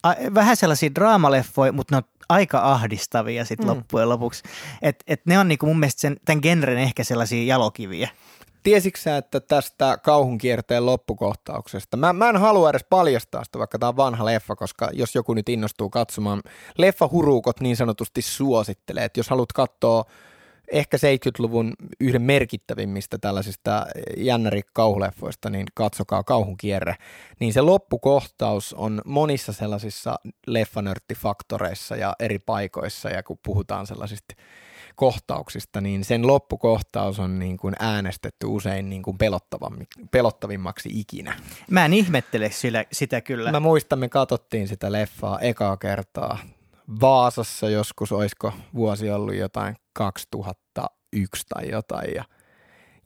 a, vähän sellaisia draamaleffoja, mutta ne on aika ahdistavia sitten mm. loppujen lopuksi. Et, et ne on niinku mun mielestä sen, tämän genren ehkä sellaisia jalokiviä. Tiesitkö sä, että tästä kauhunkierteen loppukohtauksesta, mä, mä en halua edes paljastaa sitä, vaikka tämä on vanha leffa, koska jos joku nyt innostuu katsomaan, leffahuruukot niin sanotusti suosittelee, että jos haluat katsoa ehkä 70-luvun yhden merkittävimmistä tällaisista jännäri-kauhuleffoista, niin katsokaa kauhunkierre. Niin se loppukohtaus on monissa sellaisissa leffanörttifaktoreissa ja eri paikoissa, ja kun puhutaan sellaisista kohtauksista, niin sen loppukohtaus on niin kuin äänestetty usein niin kuin pelottavimmaksi ikinä. Mä en ihmettele sillä, sitä kyllä. Mä muistan, me katsottiin sitä leffaa ekaa kertaa Vaasassa joskus, oisko vuosi ollut jotain 2001 tai jotain. Ja,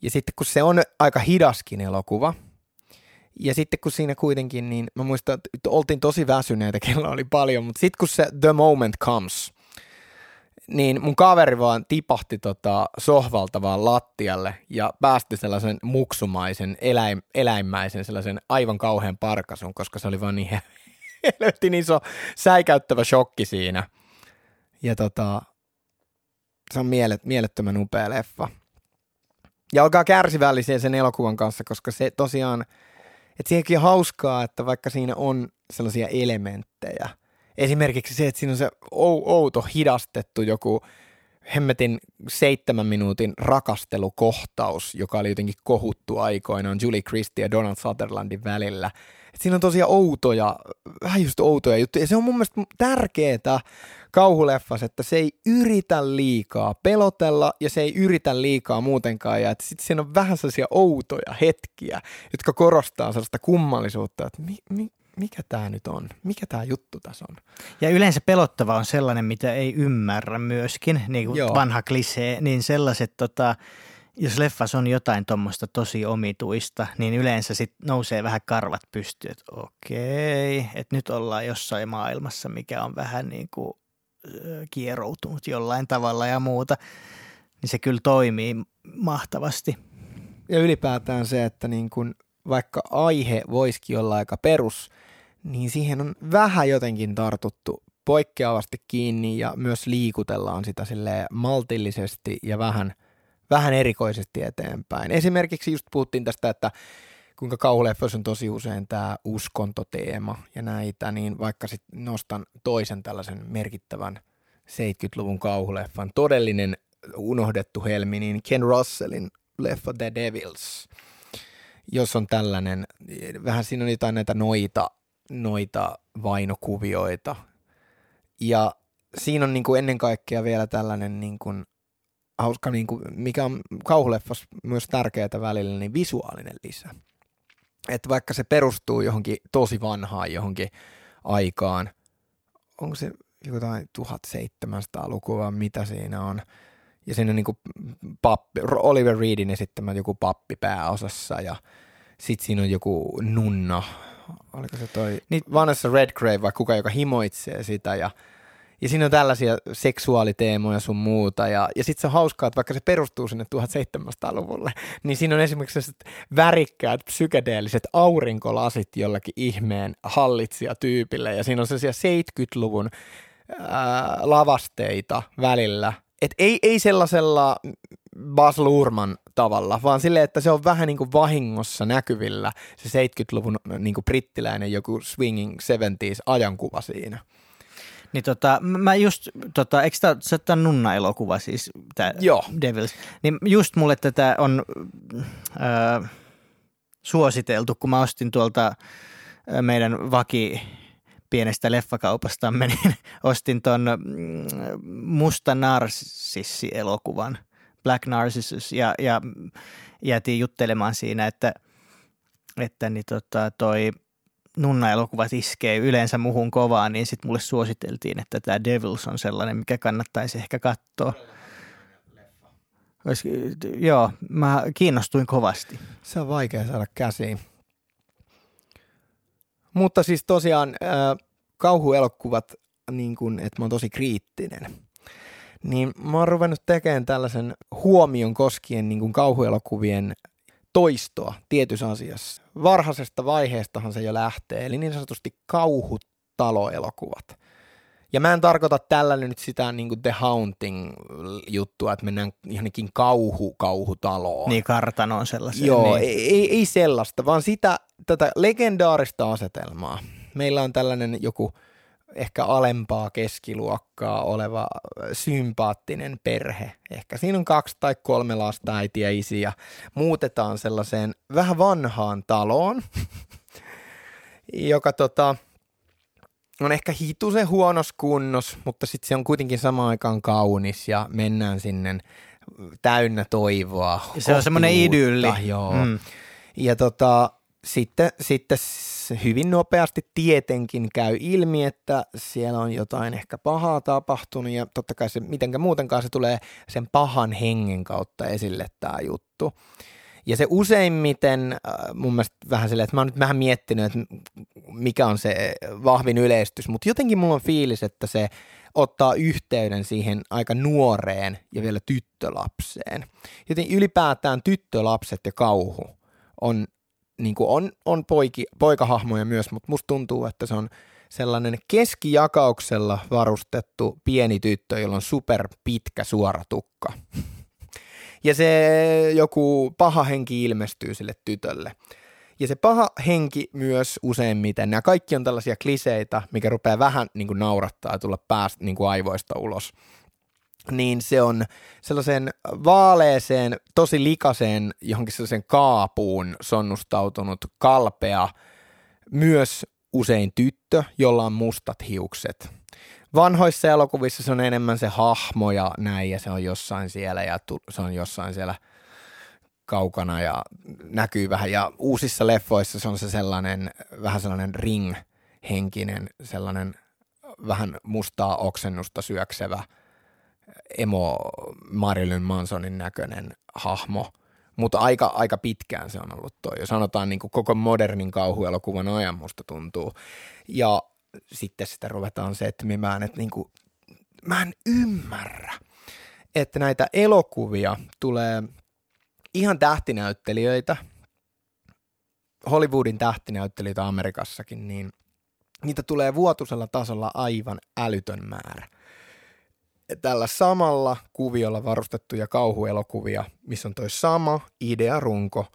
ja sitten kun se on aika hidaskin elokuva, ja sitten kun siinä kuitenkin, niin mä muistan, että oltiin tosi väsyneitä, kello oli paljon, mutta sitten kun se The Moment Comes, niin mun kaveri vaan tipahti tota sohvalta vaan lattialle ja päästi sellaisen muksumaisen, eläim, eläimmäisen, sellaisen aivan kauhean parkasun, koska se oli vaan niin helvetin iso säikäyttävä shokki siinä. Ja tota, se on mielet, mielettömän upea leffa. Ja olkaa kärsivällisiä sen elokuvan kanssa, koska se tosiaan, että siihenkin hauskaa, että vaikka siinä on sellaisia elementtejä, esimerkiksi se, että siinä on se ou- outo hidastettu joku hemmetin seitsemän minuutin rakastelukohtaus, joka oli jotenkin kohuttu aikoinaan Julie Christie ja Donald Sutherlandin välillä. Et siinä on tosiaan outoja, vähän just outoja juttuja. Ja se on mun mielestä tärkeää kauhuleffas, että se ei yritä liikaa pelotella ja se ei yritä liikaa muutenkaan. Ja sitten siinä on vähän sellaisia outoja hetkiä, jotka korostaa sellaista kummallisuutta, että mi, mi, mikä tämä nyt on, mikä tämä juttu tässä on. Ja yleensä pelottava on sellainen, mitä ei ymmärrä myöskin, niin kuin Joo. vanha klisee, niin sellaiset, tota, jos leffas on jotain tuommoista tosi omituista, niin yleensä sit nousee vähän karvat pystyyn, että okei, että nyt ollaan jossain maailmassa, mikä on vähän niin kuin kieroutunut jollain tavalla ja muuta, niin se kyllä toimii mahtavasti. Ja ylipäätään se, että niin kun, vaikka aihe voisikin olla aika perus, niin siihen on vähän jotenkin tartuttu poikkeavasti kiinni ja myös liikutellaan sitä sille maltillisesti ja vähän, vähän erikoisesti eteenpäin. Esimerkiksi just puhuttiin tästä, että kuinka kauhuleffoissa on tosi usein tämä uskontoteema ja näitä, niin vaikka sitten nostan toisen tällaisen merkittävän 70-luvun kauhuleffan, todellinen unohdettu helmi, niin Ken Russellin leffa The Devils, jos on tällainen, vähän siinä on jotain näitä noita, noita vainokuvioita. Ja siinä on niin kuin ennen kaikkea vielä tällainen niin kuin hauska, niin kuin, mikä on kauhuleffas myös tärkeää välillä, niin visuaalinen lisä. Että vaikka se perustuu johonkin tosi vanhaan johonkin aikaan, onko se jotain 1700-lukua, mitä siinä on, ja siinä on niin kuin pappi, Oliver Reedin esittämä joku pappi pääosassa, ja sitten siinä on joku nunna, oliko se toi niin, Vanessa Redgrave vai kuka, joka himoitsee sitä, ja ja siinä on tällaisia seksuaaliteemoja sun muuta. Ja, ja sitten se on hauskaa, että vaikka se perustuu sinne 1700-luvulle, niin siinä on esimerkiksi värikkäät psykedeelliset aurinkolasit jollakin ihmeen hallitsijatyypille. Ja siinä on sellaisia 70-luvun ää, lavasteita välillä. Et ei, ei sellaisella Bas Luhrmann tavalla, vaan silleen, että se on vähän niin kuin vahingossa näkyvillä se 70-luvun niin kuin brittiläinen joku swinging 70s ajankuva siinä. Niin tota, mä just, tota, eikö tämä, se on Nunna-elokuva siis, tämä Joo. Devils, niin just mulle tätä on äh, suositeltu, kun mä ostin tuolta meidän vaki pienestä leffakaupastamme, niin ostin ton Musta Narsissi-elokuvan, Black Narcissus, ja, ja jäätiin juttelemaan siinä, että, että niin tota, toi – nunna-elokuvat iskee yleensä muhun kovaa, niin sitten mulle suositeltiin, että tämä Devils on sellainen, mikä kannattaisi ehkä katsoa. Olis, joo, mä kiinnostuin kovasti. Se on vaikea saada käsiin. Mutta siis tosiaan äh, kauhuelokuvat, niin kun, että mä oon tosi kriittinen, niin mä oon ruvennut tekemään tällaisen huomion koskien niin kun kauhuelokuvien toistoa tietyssä asiassa. Varhaisesta vaiheestahan se jo lähtee, eli niin sanotusti kauhutaloelokuvat. Ja mä en tarkoita tällä nyt sitä niin kuin The Haunting-juttua, että mennään johonkin kauhu-kauhutaloon. Niin kartanoon sellaisen. Joo, niin. ei, ei sellaista, vaan sitä, tätä legendaarista asetelmaa. Meillä on tällainen joku – ehkä alempaa keskiluokkaa oleva sympaattinen perhe. Ehkä siinä on kaksi tai kolme lasta, äiti ja isi ja muutetaan sellaiseen vähän vanhaan taloon, joka tota, on ehkä hitusen huonos kunnos, mutta sitten se on kuitenkin samaan aikaan kaunis ja mennään sinne täynnä toivoa. Se on semmoinen idylli. Joo. Mm. Ja tota, sitten, sitten hyvin nopeasti tietenkin käy ilmi, että siellä on jotain ehkä pahaa tapahtunut ja totta kai se mitenkä muutenkaan se tulee sen pahan hengen kautta esille tämä juttu. Ja se useimmiten äh, mun mielestä vähän silleen, että mä oon nyt vähän miettinyt, että mikä on se vahvin yleistys, mutta jotenkin mulla on fiilis, että se ottaa yhteyden siihen aika nuoreen ja vielä tyttölapseen. Joten ylipäätään tyttölapset ja kauhu on niin kuin on, on poiki, poikahahmoja myös, mutta musta tuntuu, että se on sellainen keskijakauksella varustettu pieni tyttö, jolla on super pitkä suora tukka. Ja se joku paha henki ilmestyy sille tytölle. Ja se paha henki myös useimmiten, nämä kaikki on tällaisia kliseitä, mikä rupeaa vähän niin kuin naurattaa ja tulla päästä niin kuin aivoista ulos niin se on sellaiseen vaaleeseen, tosi likaseen, johonkin sellaiseen kaapuun sonnustautunut kalpea, myös usein tyttö, jolla on mustat hiukset. Vanhoissa elokuvissa se on enemmän se hahmo ja näin, ja se on jossain siellä, ja se on jossain siellä kaukana ja näkyy vähän. Ja uusissa leffoissa se on se sellainen, vähän sellainen ring-henkinen, sellainen vähän mustaa oksennusta syöksevä – emo Marilyn Mansonin näköinen hahmo, mutta aika, aika pitkään se on ollut toi. Ja sanotaan niin kuin koko modernin kauhuelokuvan ajan musta tuntuu. Ja sitten sitä ruvetaan setmimään, että niin kuin, mä en ymmärrä, että näitä elokuvia tulee ihan tähtinäyttelijöitä, Hollywoodin tähtinäyttelijöitä Amerikassakin, niin niitä tulee vuotuisella tasolla aivan älytön määrä tällä samalla kuviolla varustettuja kauhuelokuvia, missä on toi sama idearunko.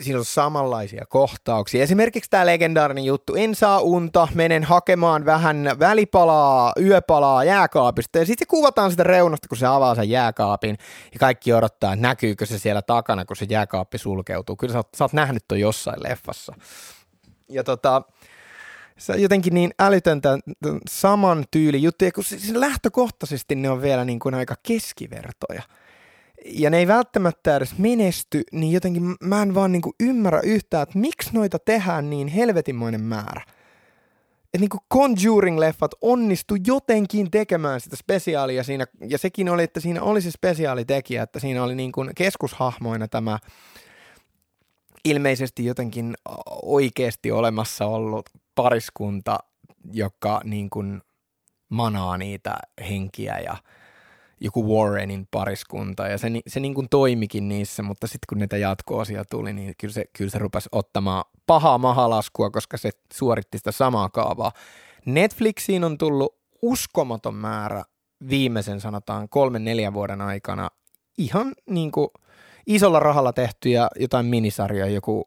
siinä on samanlaisia kohtauksia. Esimerkiksi tämä legendaarinen juttu, en saa unta, menen hakemaan vähän välipalaa, yöpalaa jääkaapista ja sitten kuvataan sitä reunasta, kun se avaa sen jääkaapin ja kaikki odottaa, että näkyykö se siellä takana, kun se jääkaappi sulkeutuu. Kyllä sä oot, sä oot nähnyt toi jossain leffassa. Ja tota, se on jotenkin niin älytöntä saman tyyli juttuja, kun siis lähtökohtaisesti ne on vielä niin kuin aika keskivertoja – ja ne ei välttämättä edes menesty, niin jotenkin mä en vaan niinku ymmärrä yhtään, että miksi noita tehdään niin helvetinmoinen määrä. Että niinku Conjuring-leffat onnistu jotenkin tekemään sitä spesiaalia siinä, ja sekin oli, että siinä oli se spesiaalitekijä, että siinä oli niinku keskushahmoina tämä ilmeisesti jotenkin oikeasti olemassa ollut pariskunta, joka niin kuin manaa niitä henkiä ja – joku Warrenin pariskunta ja se, se niin kuin toimikin niissä, mutta sitten kun niitä jatko-osia tuli, niin kyllä se, kyllä se rupesi ottamaan pahaa mahalaskua, koska se suoritti sitä samaa kaavaa. Netflixiin on tullut uskomaton määrä viimeisen sanotaan kolmen neljän vuoden aikana ihan niin kuin isolla rahalla tehtyjä jotain minisarjoja, joku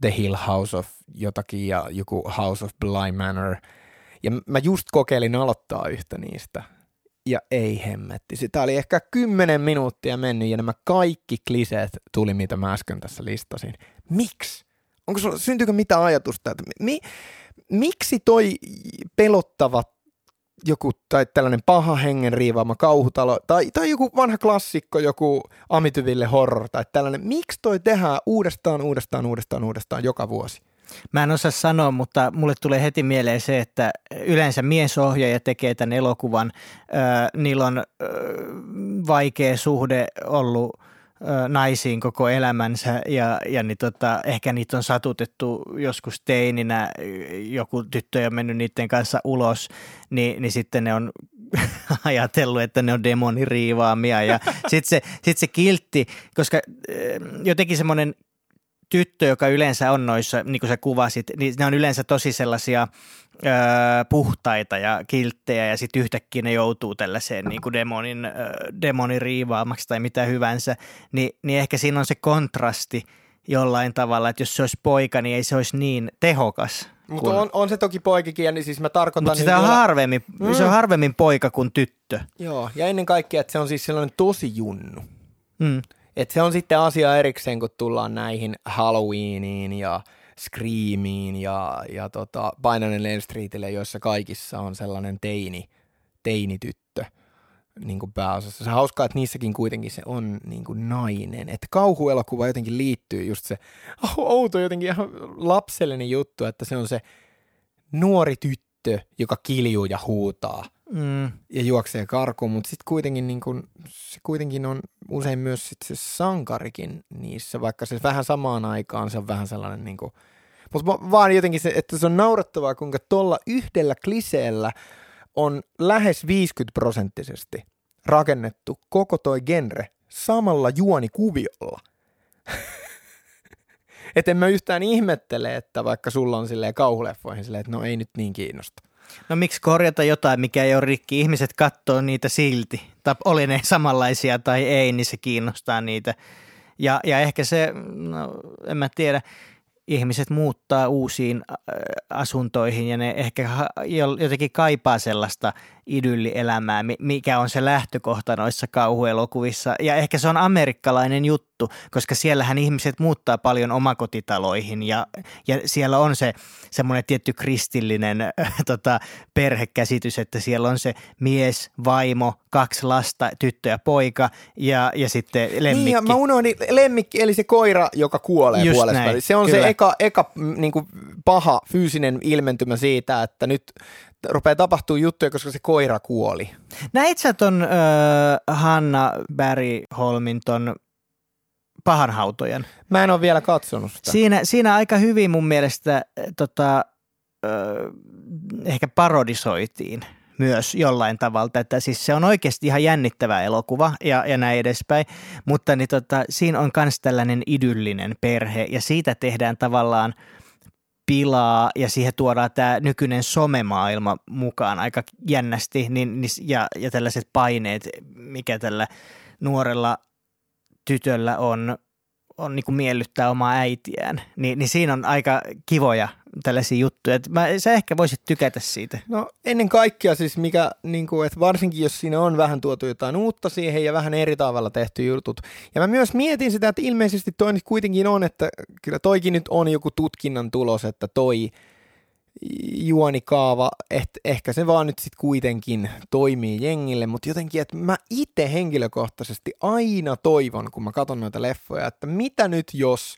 The Hill House of jotakin ja joku House of Bly Manor. Ja mä just kokeilin aloittaa yhtä niistä ja ei hemmetti. Sitä oli ehkä kymmenen minuuttia mennyt ja nämä kaikki kliseet tuli, mitä mä äsken tässä listasin. Miksi? Onko sulla, syntyykö mitä ajatusta, että mi, miksi toi pelottava joku tai tällainen paha hengen riivaama kauhutalo tai, tai joku vanha klassikko, joku Amityville horror tai tällainen, miksi toi tehdään uudestaan, uudestaan, uudestaan, uudestaan joka vuosi? Mä en osaa sanoa, mutta mulle tulee heti mieleen se, että yleensä miesohjaaja tekee tämän elokuvan. niillä on vaikea suhde ollut naisiin koko elämänsä ja, ja niin tota, ehkä niitä on satutettu joskus teininä, joku tyttö on mennyt niiden kanssa ulos, niin, niin sitten ne on ajatellut, että ne on demoniriivaamia ja sitten se, sit se kiltti, koska jotenkin semmoinen tyttö, joka yleensä on noissa, niin kuin sä kuvasit, niin ne on yleensä tosi sellaisia öö, puhtaita ja kilttejä ja sitten yhtäkkiä ne joutuu tällaiseen niin kuin demonin, öö, demonin riivaamaksi tai mitä hyvänsä, Ni, niin ehkä siinä on se kontrasti jollain tavalla, että jos se olisi poika, niin ei se olisi niin tehokas. Mutta kun... on, on, se toki poikikin, niin siis mä tarkoitan... Mutta sitä on harvemmin, mm. se on harvemmin poika kuin tyttö. Joo, ja ennen kaikkea, että se on siis sellainen tosi junnu. Mm. Et se on sitten asia erikseen, kun tullaan näihin Halloweeniin ja Screamiin ja, ja tota Painanen Streetille, joissa kaikissa on sellainen teini, teinityttö niin kuin pääosassa. Se hauskaa, että niissäkin kuitenkin se on niin kuin nainen. Että kauhuelokuva jotenkin liittyy just se outo jotenkin ihan lapsellinen juttu, että se on se nuori tyttö, joka kiljuu ja huutaa – mm. ja juoksee karkuun, mutta sitten kuitenkin niin kun, se kuitenkin on usein myös sit se sankarikin niissä, vaikka se vähän samaan aikaan se on vähän sellainen niin kuin, mutta vaan jotenkin se, että se on naurattavaa, kuinka tuolla yhdellä kliseellä on lähes 50 prosenttisesti rakennettu koko toi genre samalla juonikuviolla. että en mä yhtään ihmettele, että vaikka sulla on silleen kauhuleffoihin silleen, että no ei nyt niin kiinnosta. No miksi korjata jotain, mikä ei ole rikki? Ihmiset katsoo niitä silti. Tai oli ne samanlaisia tai ei, niin se kiinnostaa niitä. Ja, ja ehkä se, no, en mä tiedä, ihmiset muuttaa uusiin asuntoihin ja ne ehkä jotenkin kaipaa sellaista idyllielämää, mikä on se lähtökohta noissa kauhuelokuvissa. Ja ehkä se on amerikkalainen juttu, koska siellähän ihmiset muuttaa paljon omakotitaloihin ja, ja siellä on se semmoinen tietty kristillinen äh, tota, perhekäsitys, että siellä on se mies, vaimo, kaksi lasta, tyttö ja poika ja, ja sitten lemmikki. Niin, ja mä unohdin lemmikki, eli se koira, joka kuolee Just puolesta. Näin, se on kyllä. se eka, eka niin kuin paha fyysinen ilmentymä siitä, että nyt rupeaa tapahtuu juttuja, koska se koira kuoli. Näit sä ton äh, Hanna Holmin ton pahanhautojen? Mä en ole vielä katsonut sitä. Siinä, siinä aika hyvin mun mielestä tota, äh, ehkä parodisoitiin myös jollain tavalla. Että siis se on oikeasti ihan jännittävä elokuva ja, ja näin edespäin, mutta niin tota, siinä on myös tällainen idyllinen perhe ja siitä tehdään tavallaan – pilaa ja siihen tuodaan tämä nykyinen somemaailma mukaan aika jännästi niin, niin, ja, ja tällaiset paineet, mikä tällä nuorella tytöllä on on niin kuin miellyttää omaa äitiään, niin, niin siinä on aika kivoja tällaisia juttuja. Et mä, sä ehkä voisit tykätä siitä. No ennen kaikkea siis mikä, niin kuin, että varsinkin jos siinä on vähän tuotu jotain uutta siihen ja vähän eri tavalla tehty jutut. Ja mä myös mietin sitä, että ilmeisesti toi nyt kuitenkin on, että kyllä toikin nyt on joku tutkinnan tulos, että toi juonikaava, että ehkä se vaan nyt sitten kuitenkin toimii jengille, mutta jotenkin, että mä itse henkilökohtaisesti aina toivon, kun mä katson noita leffoja, että mitä nyt jos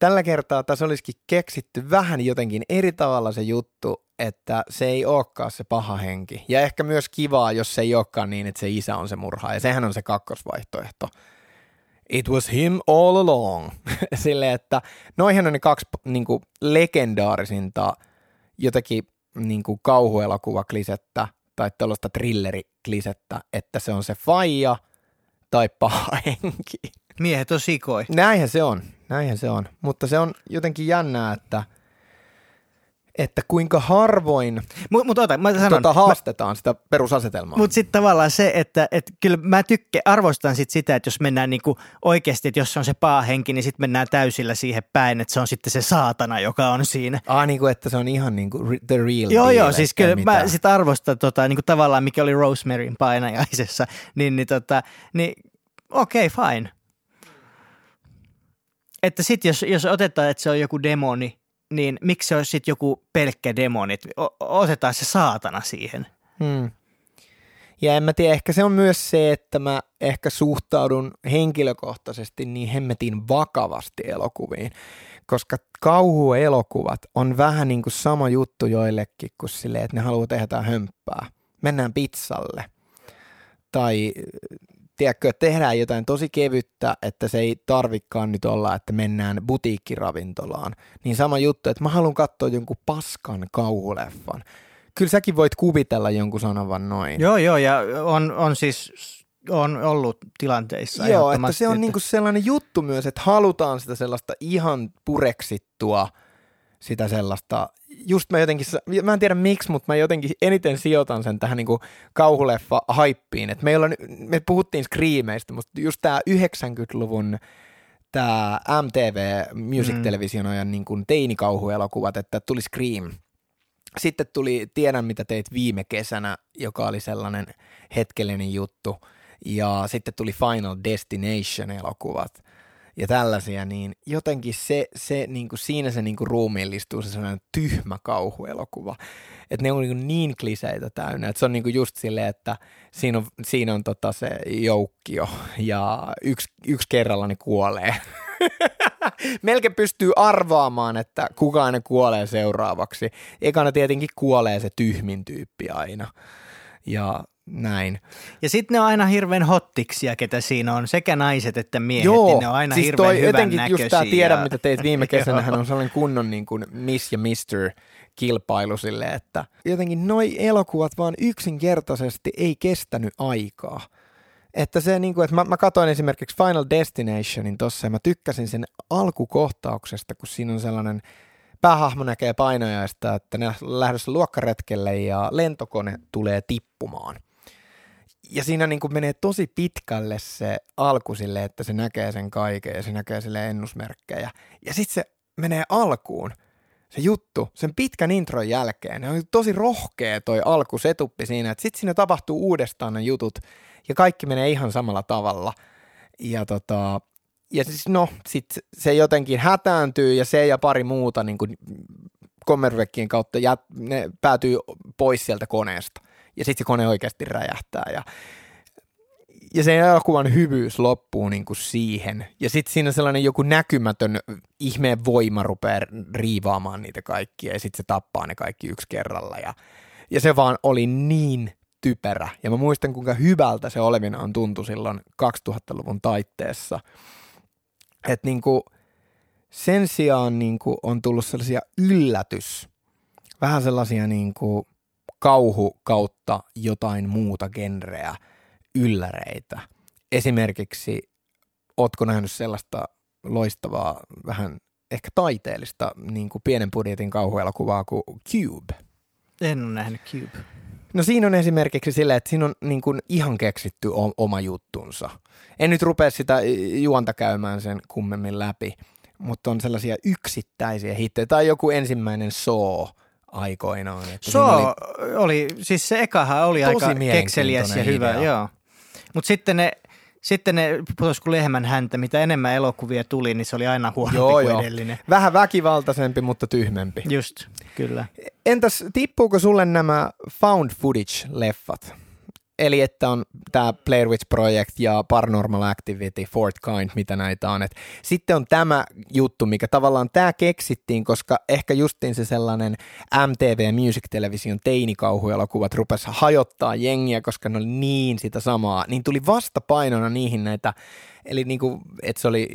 tällä kertaa tässä olisikin keksitty vähän jotenkin eri tavalla se juttu, että se ei olekaan se paha henki. Ja ehkä myös kivaa, jos se ei olekaan niin, että se isä on se murha. Ja sehän on se kakkosvaihtoehto. It was him all along. Silleen, että noihin on ne kaksi niin kuin, legendaarisinta jotakin niin kuin kauhuelokuvaklisettä tai tällaista thrilleriklisettä, että se on se faija tai paha henki. Miehet on sikoi. Näinhän se on, näinhän se on. Mutta se on jotenkin jännää, että, että kuinka harvoin Mut, mut ota, mä sanon, tota, haastetaan mä, sitä perusasetelmaa. Mutta sitten tavallaan se, että et kyllä mä tykkään, arvostan sit sitä, että jos mennään niinku oikeasti, että jos se on se henki, niin sitten mennään täysillä siihen päin, että se on sitten se saatana, joka on siinä. Ah, niin kuin, että se on ihan niin kuin the real Joo, deal, joo, siis kyllä mitä. mä sit arvostan tota, niinku tavallaan, mikä oli Rosemaryn painajaisessa, niin, niin, tota, niin okei, okay, fine. Että sitten jos, jos otetaan, että se on joku demoni, niin miksi se olisi sitten joku pelkkä demoni? o- otetaan se saatana siihen. Hmm. Ja en mä tiedä, ehkä se on myös se, että mä ehkä suhtaudun henkilökohtaisesti niin hemmetin vakavasti elokuviin, koska kauhuelokuvat on vähän niin kuin sama juttu joillekin kuin silleen, että ne haluaa tehdä hömppää. Mennään pizzalle. Tai tiedätkö, tehdään jotain tosi kevyttä, että se ei tarvikkaan nyt olla, että mennään butiikkiravintolaan. Niin sama juttu, että mä haluan katsoa jonkun paskan kauhuleffan. Kyllä säkin voit kuvitella jonkun sanovan noin. Joo, joo, ja on, on siis on ollut tilanteissa. Joo, että se on että... niinku sellainen juttu myös, että halutaan sitä sellaista ihan pureksittua – sitä sellaista, just mä jotenkin, mä en tiedä miksi, mutta mä jotenkin eniten sijoitan sen tähän niinku kauhuleffa haippiin, että meillä on, me puhuttiin Screameista, mutta just tää 90-luvun tämä MTV Music mm. Television ajan niin kuin teinikauhuelokuvat, että tuli Scream. Sitten tuli Tiedän mitä teit viime kesänä, joka oli sellainen hetkellinen juttu. Ja sitten tuli Final Destination elokuvat ja tällaisia, niin jotenkin se, se niin kuin siinä se niin kuin ruumiillistuu se sellainen tyhmä kauhuelokuva. Että ne on niin, niin kliseitä täynnä, että se on niin kuin just silleen, että siinä on, siinä on tota se joukkio ja yksi, yksi kerralla ne kuolee. Melkein pystyy arvaamaan, että kuka ne kuolee seuraavaksi. Ekana tietenkin kuolee se tyhmin tyyppi aina. Ja näin. Ja sitten ne on aina hirveän hottiksia, ketä siinä on, sekä naiset että miehet, Joo, niin ne on aina siis hirveän toi, hyvän jotenkin näköisiä. just tämä tiedä, mitä teit viime kesänä, hän on sellainen kunnon niin kuin Miss ja Mister kilpailu sille, että jotenkin noi elokuvat vaan yksinkertaisesti ei kestänyt aikaa. Että se niin kuin, että mä, mä katsoin esimerkiksi Final Destinationin tossa ja mä tykkäsin sen alkukohtauksesta, kun siinä on sellainen päähahmo näkee painajaista, että ne lähdössä luokkaretkelle ja lentokone tulee tippumaan – ja siinä niin kuin menee tosi pitkälle se alku sille, että se näkee sen kaiken ja se näkee sille ennusmerkkejä. Ja sitten se menee alkuun, se juttu, sen pitkän intron jälkeen. Ne on tosi rohkea toi alkusetuppi siinä, että sitten siinä tapahtuu uudestaan ne jutut ja kaikki menee ihan samalla tavalla. Ja tota, ja siis no, sit se jotenkin hätääntyy ja se ja pari muuta niin kuin kautta jät, ne päätyy pois sieltä koneesta ja sitten se kone oikeasti räjähtää ja ja se elokuvan hyvyys loppuu niin kuin siihen. Ja sitten siinä sellainen joku näkymätön ihmeen voima rupeaa riivaamaan niitä kaikkia ja sitten se tappaa ne kaikki yksi kerralla. Ja, ja se vaan oli niin typerä. Ja mä muistan, kuinka hyvältä se olevinaan tuntui silloin 2000-luvun taitteessa. Että niin kuin sen sijaan niin kuin on tullut sellaisia yllätys, vähän sellaisia niin kuin kauhu kautta jotain muuta genreä, ylläreitä. Esimerkiksi, ootko nähnyt sellaista loistavaa, vähän ehkä taiteellista niin kuin pienen budjetin kauhuelokuvaa kuin Cube? En ole nähnyt Cube. No siinä on esimerkiksi silleen, että siinä on niin kuin ihan keksitty oma juttunsa. En nyt rupea sitä juonta käymään sen kummemmin läpi, mutta on sellaisia yksittäisiä hittejä. Tai joku ensimmäinen Saw aikoinaan. Että So oli, oli, siis se ekahan oli aika kekseliäs ja hyvä, idea. joo. Mutta sitten ne, sitten ne putosi kuin lehmän häntä, mitä enemmän elokuvia tuli, niin se oli aina huonompi Joo, kuin joo. edellinen. Vähän väkivaltaisempi, mutta tyhmempi. Just, kyllä. Entäs tippuuko sulle nämä found footage-leffat? Eli että on tämä Blair Witch Project ja Paranormal Activity, Fort Kind, mitä näitä on. Et sitten on tämä juttu, mikä tavallaan tämä keksittiin, koska ehkä justiin se sellainen MTV Music Television teinikauhuelokuvat rupesi hajottaa jengiä, koska ne oli niin sitä samaa. Niin tuli vastapainona niihin näitä, eli niinku, että se oli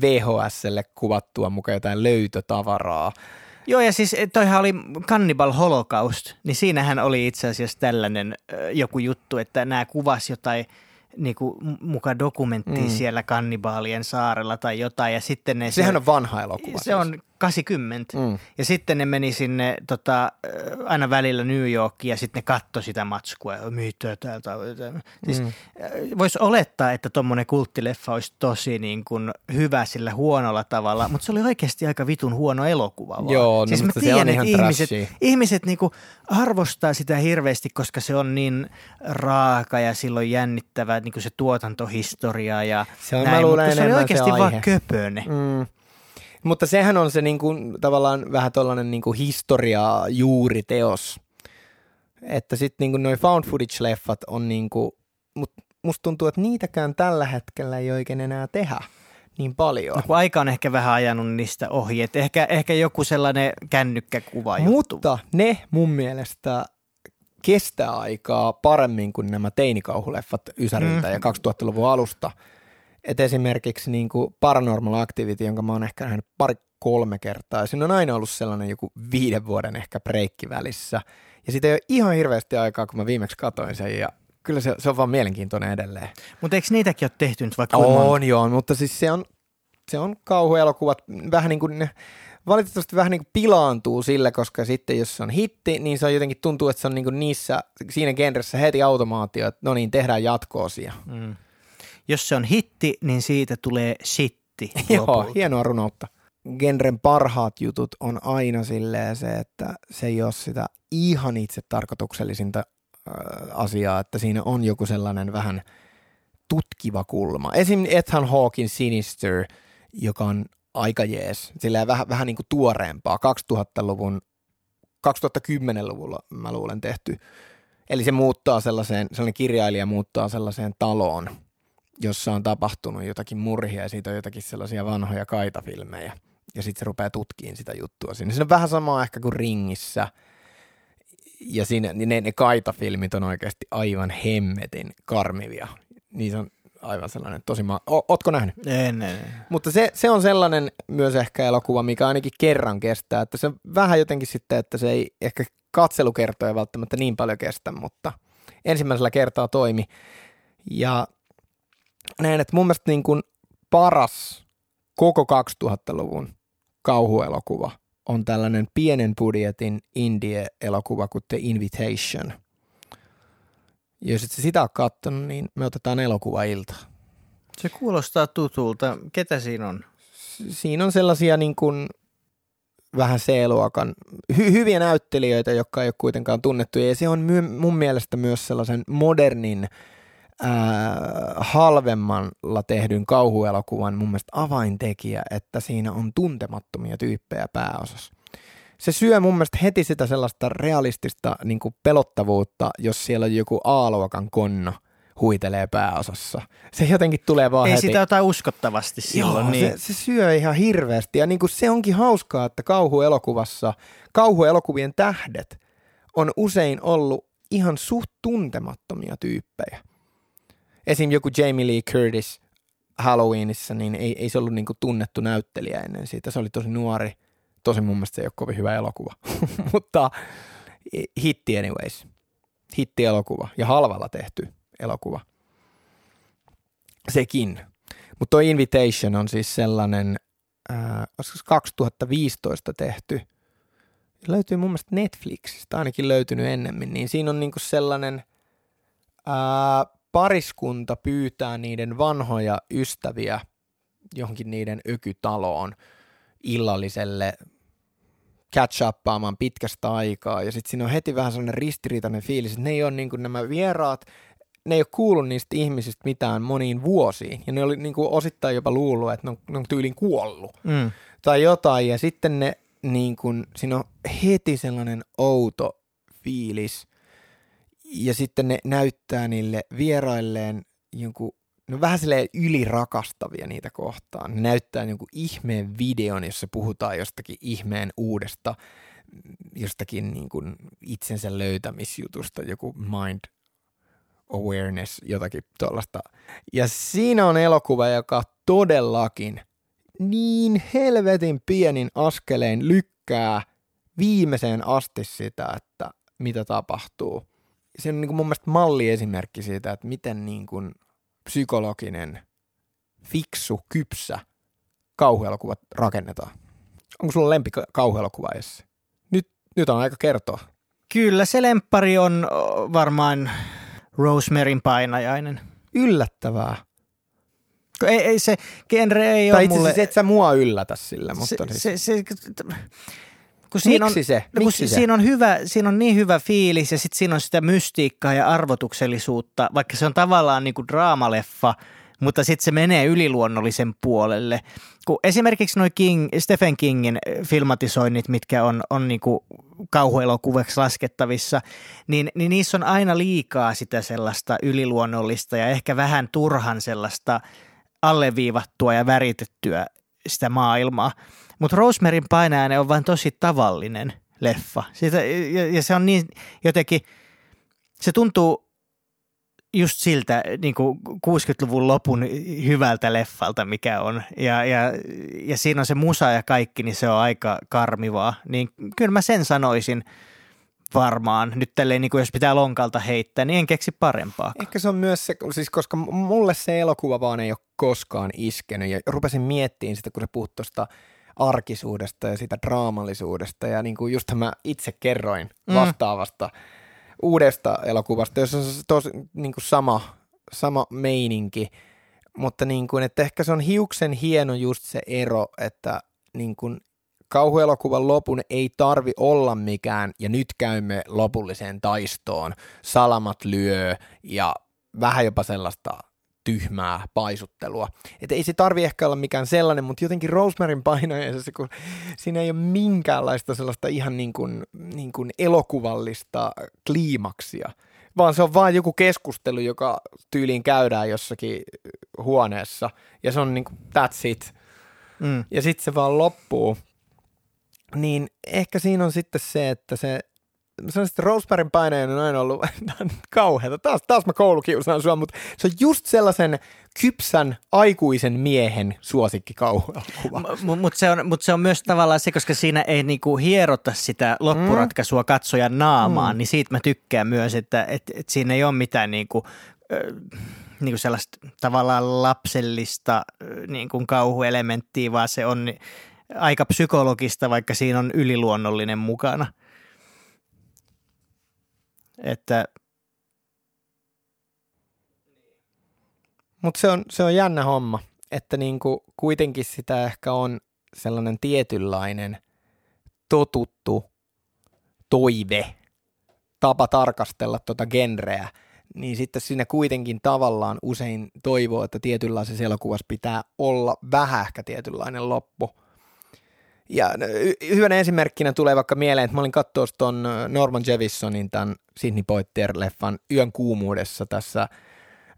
VHSlle kuvattua mukaan jotain löytötavaraa. Joo, ja siis eh, toihan oli Cannibal Holocaust, niin siinähän oli itse asiassa tällainen joku juttu, että nämä kuvas jotain niinku, m- muka dokumenttia Mm. siellä kannibaalien saarella tai jotain, ja sitten ne... Sehän on vanha elokuva. Se on 80. Mm. Ja sitten ne meni sinne tota, aina välillä New Yorkiin ja sitten ne katsoi sitä matskua. Mitä täältä? Siis, Mm. mm. Voisi olettaa, että tuommoinen kulttileffa olisi tosi niin kuin hyvä sillä huonolla tavalla, mutta se oli oikeasti aika vitun huono elokuva. Vaan. Joo, no siis mä mutta se on tiedän, ihan että ihmiset, ihmiset niin kuin arvostaa sitä hirveästi, koska se on niin raaka ja silloin jännittävä niin kuin se tuotantohistoria ja Se on, näin, mä luulen, mutta se oli oikeasti se vaan köpöne. Mm. Mutta sehän on se niinku, tavallaan vähän tuollainen niinku historia juuriteos. Että sitten niinku noi found footage-leffat on niinku, mut musta tuntuu, että niitäkään tällä hetkellä ei oikein enää tehdä niin paljon. No, kun aika on ehkä vähän ajanut niistä ohi, että ehkä, ehkä joku sellainen kännykkäkuva juttu. Mutta ne mun mielestä kestää aikaa paremmin kuin nämä teinikauhuleffat Ysäriltä Mm. ja 2000-luvun alusta. Et esimerkiksi niin kuin Paranormal Activity, jonka mä oon ehkä nähnyt pari kolme kertaa. Ja siinä on aina ollut sellainen joku viiden vuoden ehkä breikki välissä. Ja siitä ei ole ihan hirveästi aikaa, kun mä viimeksi katoin sen. Ja kyllä se, se on vaan mielenkiintoinen edelleen. Mutta eikö niitäkin ole tehty nyt vaikka monta? On joo, mutta siis se on, se on kauhuelokuvat vähän niin kuin ne, valitettavasti vähän niin kuin pilaantuu sillä, koska sitten jos se on hitti, niin se on jotenkin tuntuu, että se on niin kuin niissä, siinä genressä heti automaatio, että no niin, tehdään jatkoosia. Mm. Jos se on hitti, niin siitä tulee shitti. Joo, hienoa runoutta. Genren parhaat jutut on aina silleen se, että se ei ole sitä ihan itse tarkoituksellisinta äh, asiaa, että siinä on joku sellainen vähän tutkiva kulma. Esim. Ethan Hawkin Sinister, joka on aika jees, silleen vähän, vähän niin kuin tuoreempaa, 2000-luvun, 2010-luvulla mä luulen tehty. Eli se muuttaa sellaiseen, sellainen kirjailija muuttaa sellaiseen taloon, jossa on tapahtunut jotakin murhia ja siitä on jotakin sellaisia vanhoja kaitafilmejä. Ja sitten se rupeaa tutkimaan sitä juttua siinä. Se on vähän samaa ehkä kuin Ringissä. Ja siinä, niin ne, ne kaitafilmit on oikeasti aivan hemmetin karmivia. Niissä on aivan sellainen tosi ma- o, Ootko nähnyt? En, en, en. Mutta se, se on sellainen myös ehkä elokuva, mikä ainakin kerran kestää. Että se vähän jotenkin sitten, että se ei ehkä katselukertoja välttämättä niin paljon kestä, mutta ensimmäisellä kertaa toimi. Ja näin, että mun mielestä niin kuin paras koko 2000-luvun kauhuelokuva on tällainen pienen budjetin indie-elokuva kuin The Invitation. Jos et sitä ole katsonut, niin me otetaan elokuvailta. Se kuulostaa tutulta. Ketä siinä on? siinä on sellaisia niin kuin vähän C-luokan hy- hyviä näyttelijöitä, jotka ei ole kuitenkaan tunnettu. Ja se on my- mun mielestä myös sellaisen modernin ää, halvemmalla tehdyn kauhuelokuvan mun mielestä avaintekijä, että siinä on tuntemattomia tyyppejä pääosassa. Se syö mun mielestä heti sitä sellaista realistista niin kuin pelottavuutta, jos siellä on joku A-luokan konna huitelee pääosassa. Se jotenkin tulee vaan Ei heti. sitä ota uskottavasti silloin. Joo, niin. se, se syö ihan hirveästi ja niin kuin se onkin hauskaa, että kauhuelokuvassa, kauhuelokuvien tähdet on usein ollut ihan suht tuntemattomia tyyppejä. Esim. joku Jamie Lee Curtis Halloweenissa, niin ei, ei se ollut niin kuin tunnettu näyttelijä ennen siitä. Se oli tosi nuori. Tosi mun mielestä se ei ole kovin hyvä elokuva. Mutta hitti anyways. Hitti elokuva ja halvalla tehty elokuva. Sekin. Mutta tuo Invitation on siis sellainen, äh, olisiko se 2015 tehty, löytyy mun mielestä Netflixistä, ainakin löytynyt ennemmin, niin siinä on niinku sellainen ää, pariskunta pyytää niiden vanhoja ystäviä johonkin niiden ökytaloon illalliselle catch uppaamaan pitkästä aikaa. Ja sitten siinä on heti vähän sellainen ristiriitainen fiilis, että ne ei ole niin kuin nämä vieraat, ne ei ole kuullut niistä ihmisistä mitään moniin vuosiin. Ja ne oli niin kuin osittain jopa luullut, että ne on, ne on tyylin kuollut. Mm. Tai jotain. Ja sitten ne, niin kuin, siinä on heti sellainen outo fiilis. Ja sitten ne näyttää niille vierailleen jonkun no vähän silleen ylirakastavia niitä kohtaan. Ne näyttää jonkun ihmeen videon, jossa puhutaan jostakin ihmeen uudesta, jostakin niin kuin itsensä löytämisjutusta, joku mind awareness, jotakin tuollaista. Ja siinä on elokuva, joka todellakin niin helvetin pienin askelein lykkää viimeiseen asti sitä, että mitä tapahtuu. Se on niin kuin mun mielestä malliesimerkki siitä, että miten niin kuin psykologinen, fiksu, kypsä kauhuelokuva rakennetaan. Onko sulla lempi kauhuelokuva edes? Nyt, nyt on aika kertoa. Kyllä se lemppari on varmaan Rosemaryn painajainen. Yllättävää. Ei, ei se genre ei tai ole itse mulle... et sä mua yllätä sillä, mutta se, siis, se, se, kun siinä miksi on, se? No, kun Miksi se? Siinä, on hyvä, siinä on niin hyvä fiilis ja sitten siinä on sitä mystiikkaa ja arvotuksellisuutta, vaikka se on tavallaan niin kuin draamaleffa, mutta sitten se menee yliluonnollisen puolelle. Kun esimerkiksi noin King, Stephen Kingin filmatisoinnit, mitkä on, on niin kuin kauhuelokuvaksi laskettavissa, niin, niin niissä on aina liikaa sitä sellaista yliluonnollista ja ehkä vähän turhan sellaista alleviivattua ja väritettyä sitä maailmaa. Mutta Rosemaryn painajainen on vain tosi tavallinen leffa. Sitä, ja, ja se on niin jotenkin, se tuntuu just siltä niin kuin 60-luvun lopun hyvältä leffalta, mikä on. Ja, ja, ja siinä on se musa ja kaikki, niin se on aika karmivaa. Niin kyllä mä sen sanoisin varmaan. Nyt tälleen, niin kuin jos pitää lonkalta heittää, niin en keksi parempaa. Ehkä se on myös se, siis koska mulle se elokuva vaan ei ole koskaan iskenyt ja rupesin miettimään sitä, kun se puhut tuosta arkisuudesta ja sitä draamallisuudesta. Ja niin kuin just mä itse kerroin Mm. vastaavasta uudesta elokuvasta, jossa on tosi niin kuin sama, sama meininki, mutta niin kuin, että ehkä se on hiuksen hieno just se ero, että niin kuin kauhuelokuvan lopun ei tarvi olla mikään ja nyt käymme lopulliseen taistoon, salamat lyö ja vähän jopa sellaista tyhmää paisuttelua. Että ei se tarvi ehkä olla mikään sellainen, mutta jotenkin Rosemaryn painajaisessa, kun siinä ei ole minkäänlaista sellaista ihan niin kuin, niin kuin elokuvallista kliimaksia, vaan se on vain joku keskustelu, joka tyyliin käydään jossakin huoneessa, ja se on niin kuin, that's it. Mm. Ja sitten se vaan loppuu. Niin ehkä siinä on sitten se, että se että Rosemaryn painajainen on aina ollut kauheata. Taas, taas mä koulukiusaan sua, mutta se on just sellaisen kypsän aikuisen miehen suosikki kauhuelokuva. Mutta mut se, on, mut se on myös tavallaan se, koska siinä ei niinku hierota sitä loppuratkaisua katsojan naamaan, Mm. niin siitä mä tykkään myös, että et, et siinä ei ole mitään niinku, ö, niinku sellaista tavallaan lapsellista ö, niinku kauhuelementtiä, vaan se on aika psykologista, vaikka siinä on yliluonnollinen mukana. Että Mutta se on, se on jännä homma, että niinku kuitenkin sitä ehkä on sellainen tietynlainen totuttu toive, tapa tarkastella tuota genreä, niin sitten siinä kuitenkin tavallaan usein toivoo, että tietynlaisessa elokuvassa pitää olla vähän ehkä tietynlainen loppu. Ja hyvänä esimerkkinä tulee vaikka mieleen, että mä olin katsoa ton Norman Jevisonin tämän Sidney Poitier-leffan Yön kuumuudessa tässä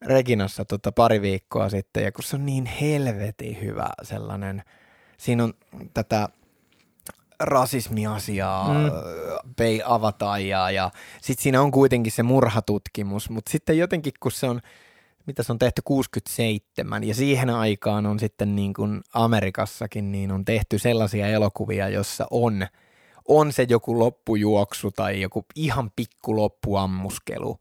Reginassa tota pari viikkoa sitten, ja kun se on niin helvetin hyvä sellainen, siinä on tätä rasismiasiaa, Mm. mm. pei avataijaa, ja sitten siinä on kuitenkin se murhatutkimus, mutta sitten jotenkin kun se on, mitä se on tehty 67, ja siihen aikaan on sitten niin kuin Amerikassakin, niin on tehty sellaisia elokuvia, jossa on, on se joku loppujuoksu tai joku ihan pikku loppuammuskelu,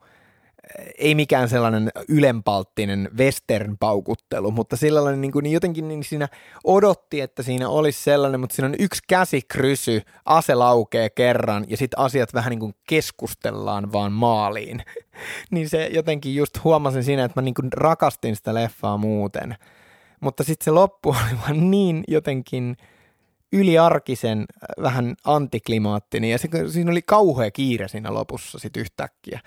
ei mikään sellainen ylenpalttinen western-paukuttelu, mutta sillä niin, kuin, niin jotenkin niin siinä odotti, että siinä olisi sellainen, mutta siinä on yksi käsikrysy, ase laukee kerran ja sitten asiat vähän niin kuin keskustellaan vaan maaliin. niin se jotenkin just huomasin siinä, että mä niin kuin rakastin sitä leffaa muuten. Mutta sitten se loppu oli vaan niin jotenkin yliarkisen, vähän antiklimaattinen ja se, siinä oli kauhea kiire siinä lopussa sitten yhtäkkiä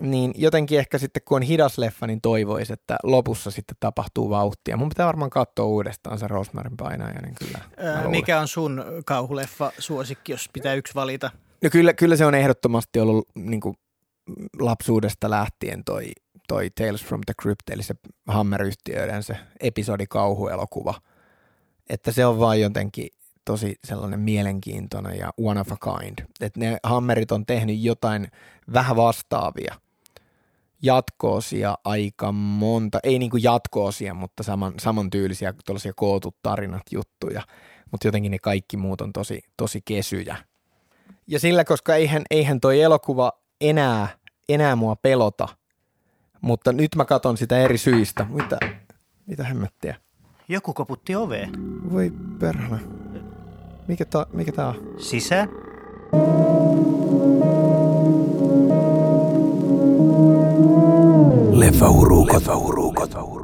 niin jotenkin ehkä sitten kun on hidas leffa, niin toivoisi, että lopussa sitten tapahtuu vauhtia. Mun pitää varmaan katsoa uudestaan se Rosemarin painaja, niin kyllä. Ää, mikä on sun kauhuleffa suosikki, jos pitää yksi valita? No kyllä, kyllä se on ehdottomasti ollut niin kuin lapsuudesta lähtien toi, toi Tales from the Crypt, eli se Hammer-yhtiöiden se episodi kauhuelokuva. Että se on vaan jotenkin tosi sellainen mielenkiintoinen ja one of a kind. Että ne Hammerit on tehnyt jotain vähän vastaavia – jatkoosia aika monta, ei niin kuin jatkoosia, mutta saman, samantyylisiä tuollaisia kootut tarinat juttuja, mutta jotenkin ne kaikki muut on tosi, tosi kesyjä. Ja sillä, koska eihän, eihän toi elokuva enää, enää mua pelota, mutta nyt mä katon sitä eri syistä. Mitä, mitä hemmettiä? Joku koputti oveen. Voi perhana. Mikä, ta, mikä tää on? Sisään. فوروق فوروك فوروك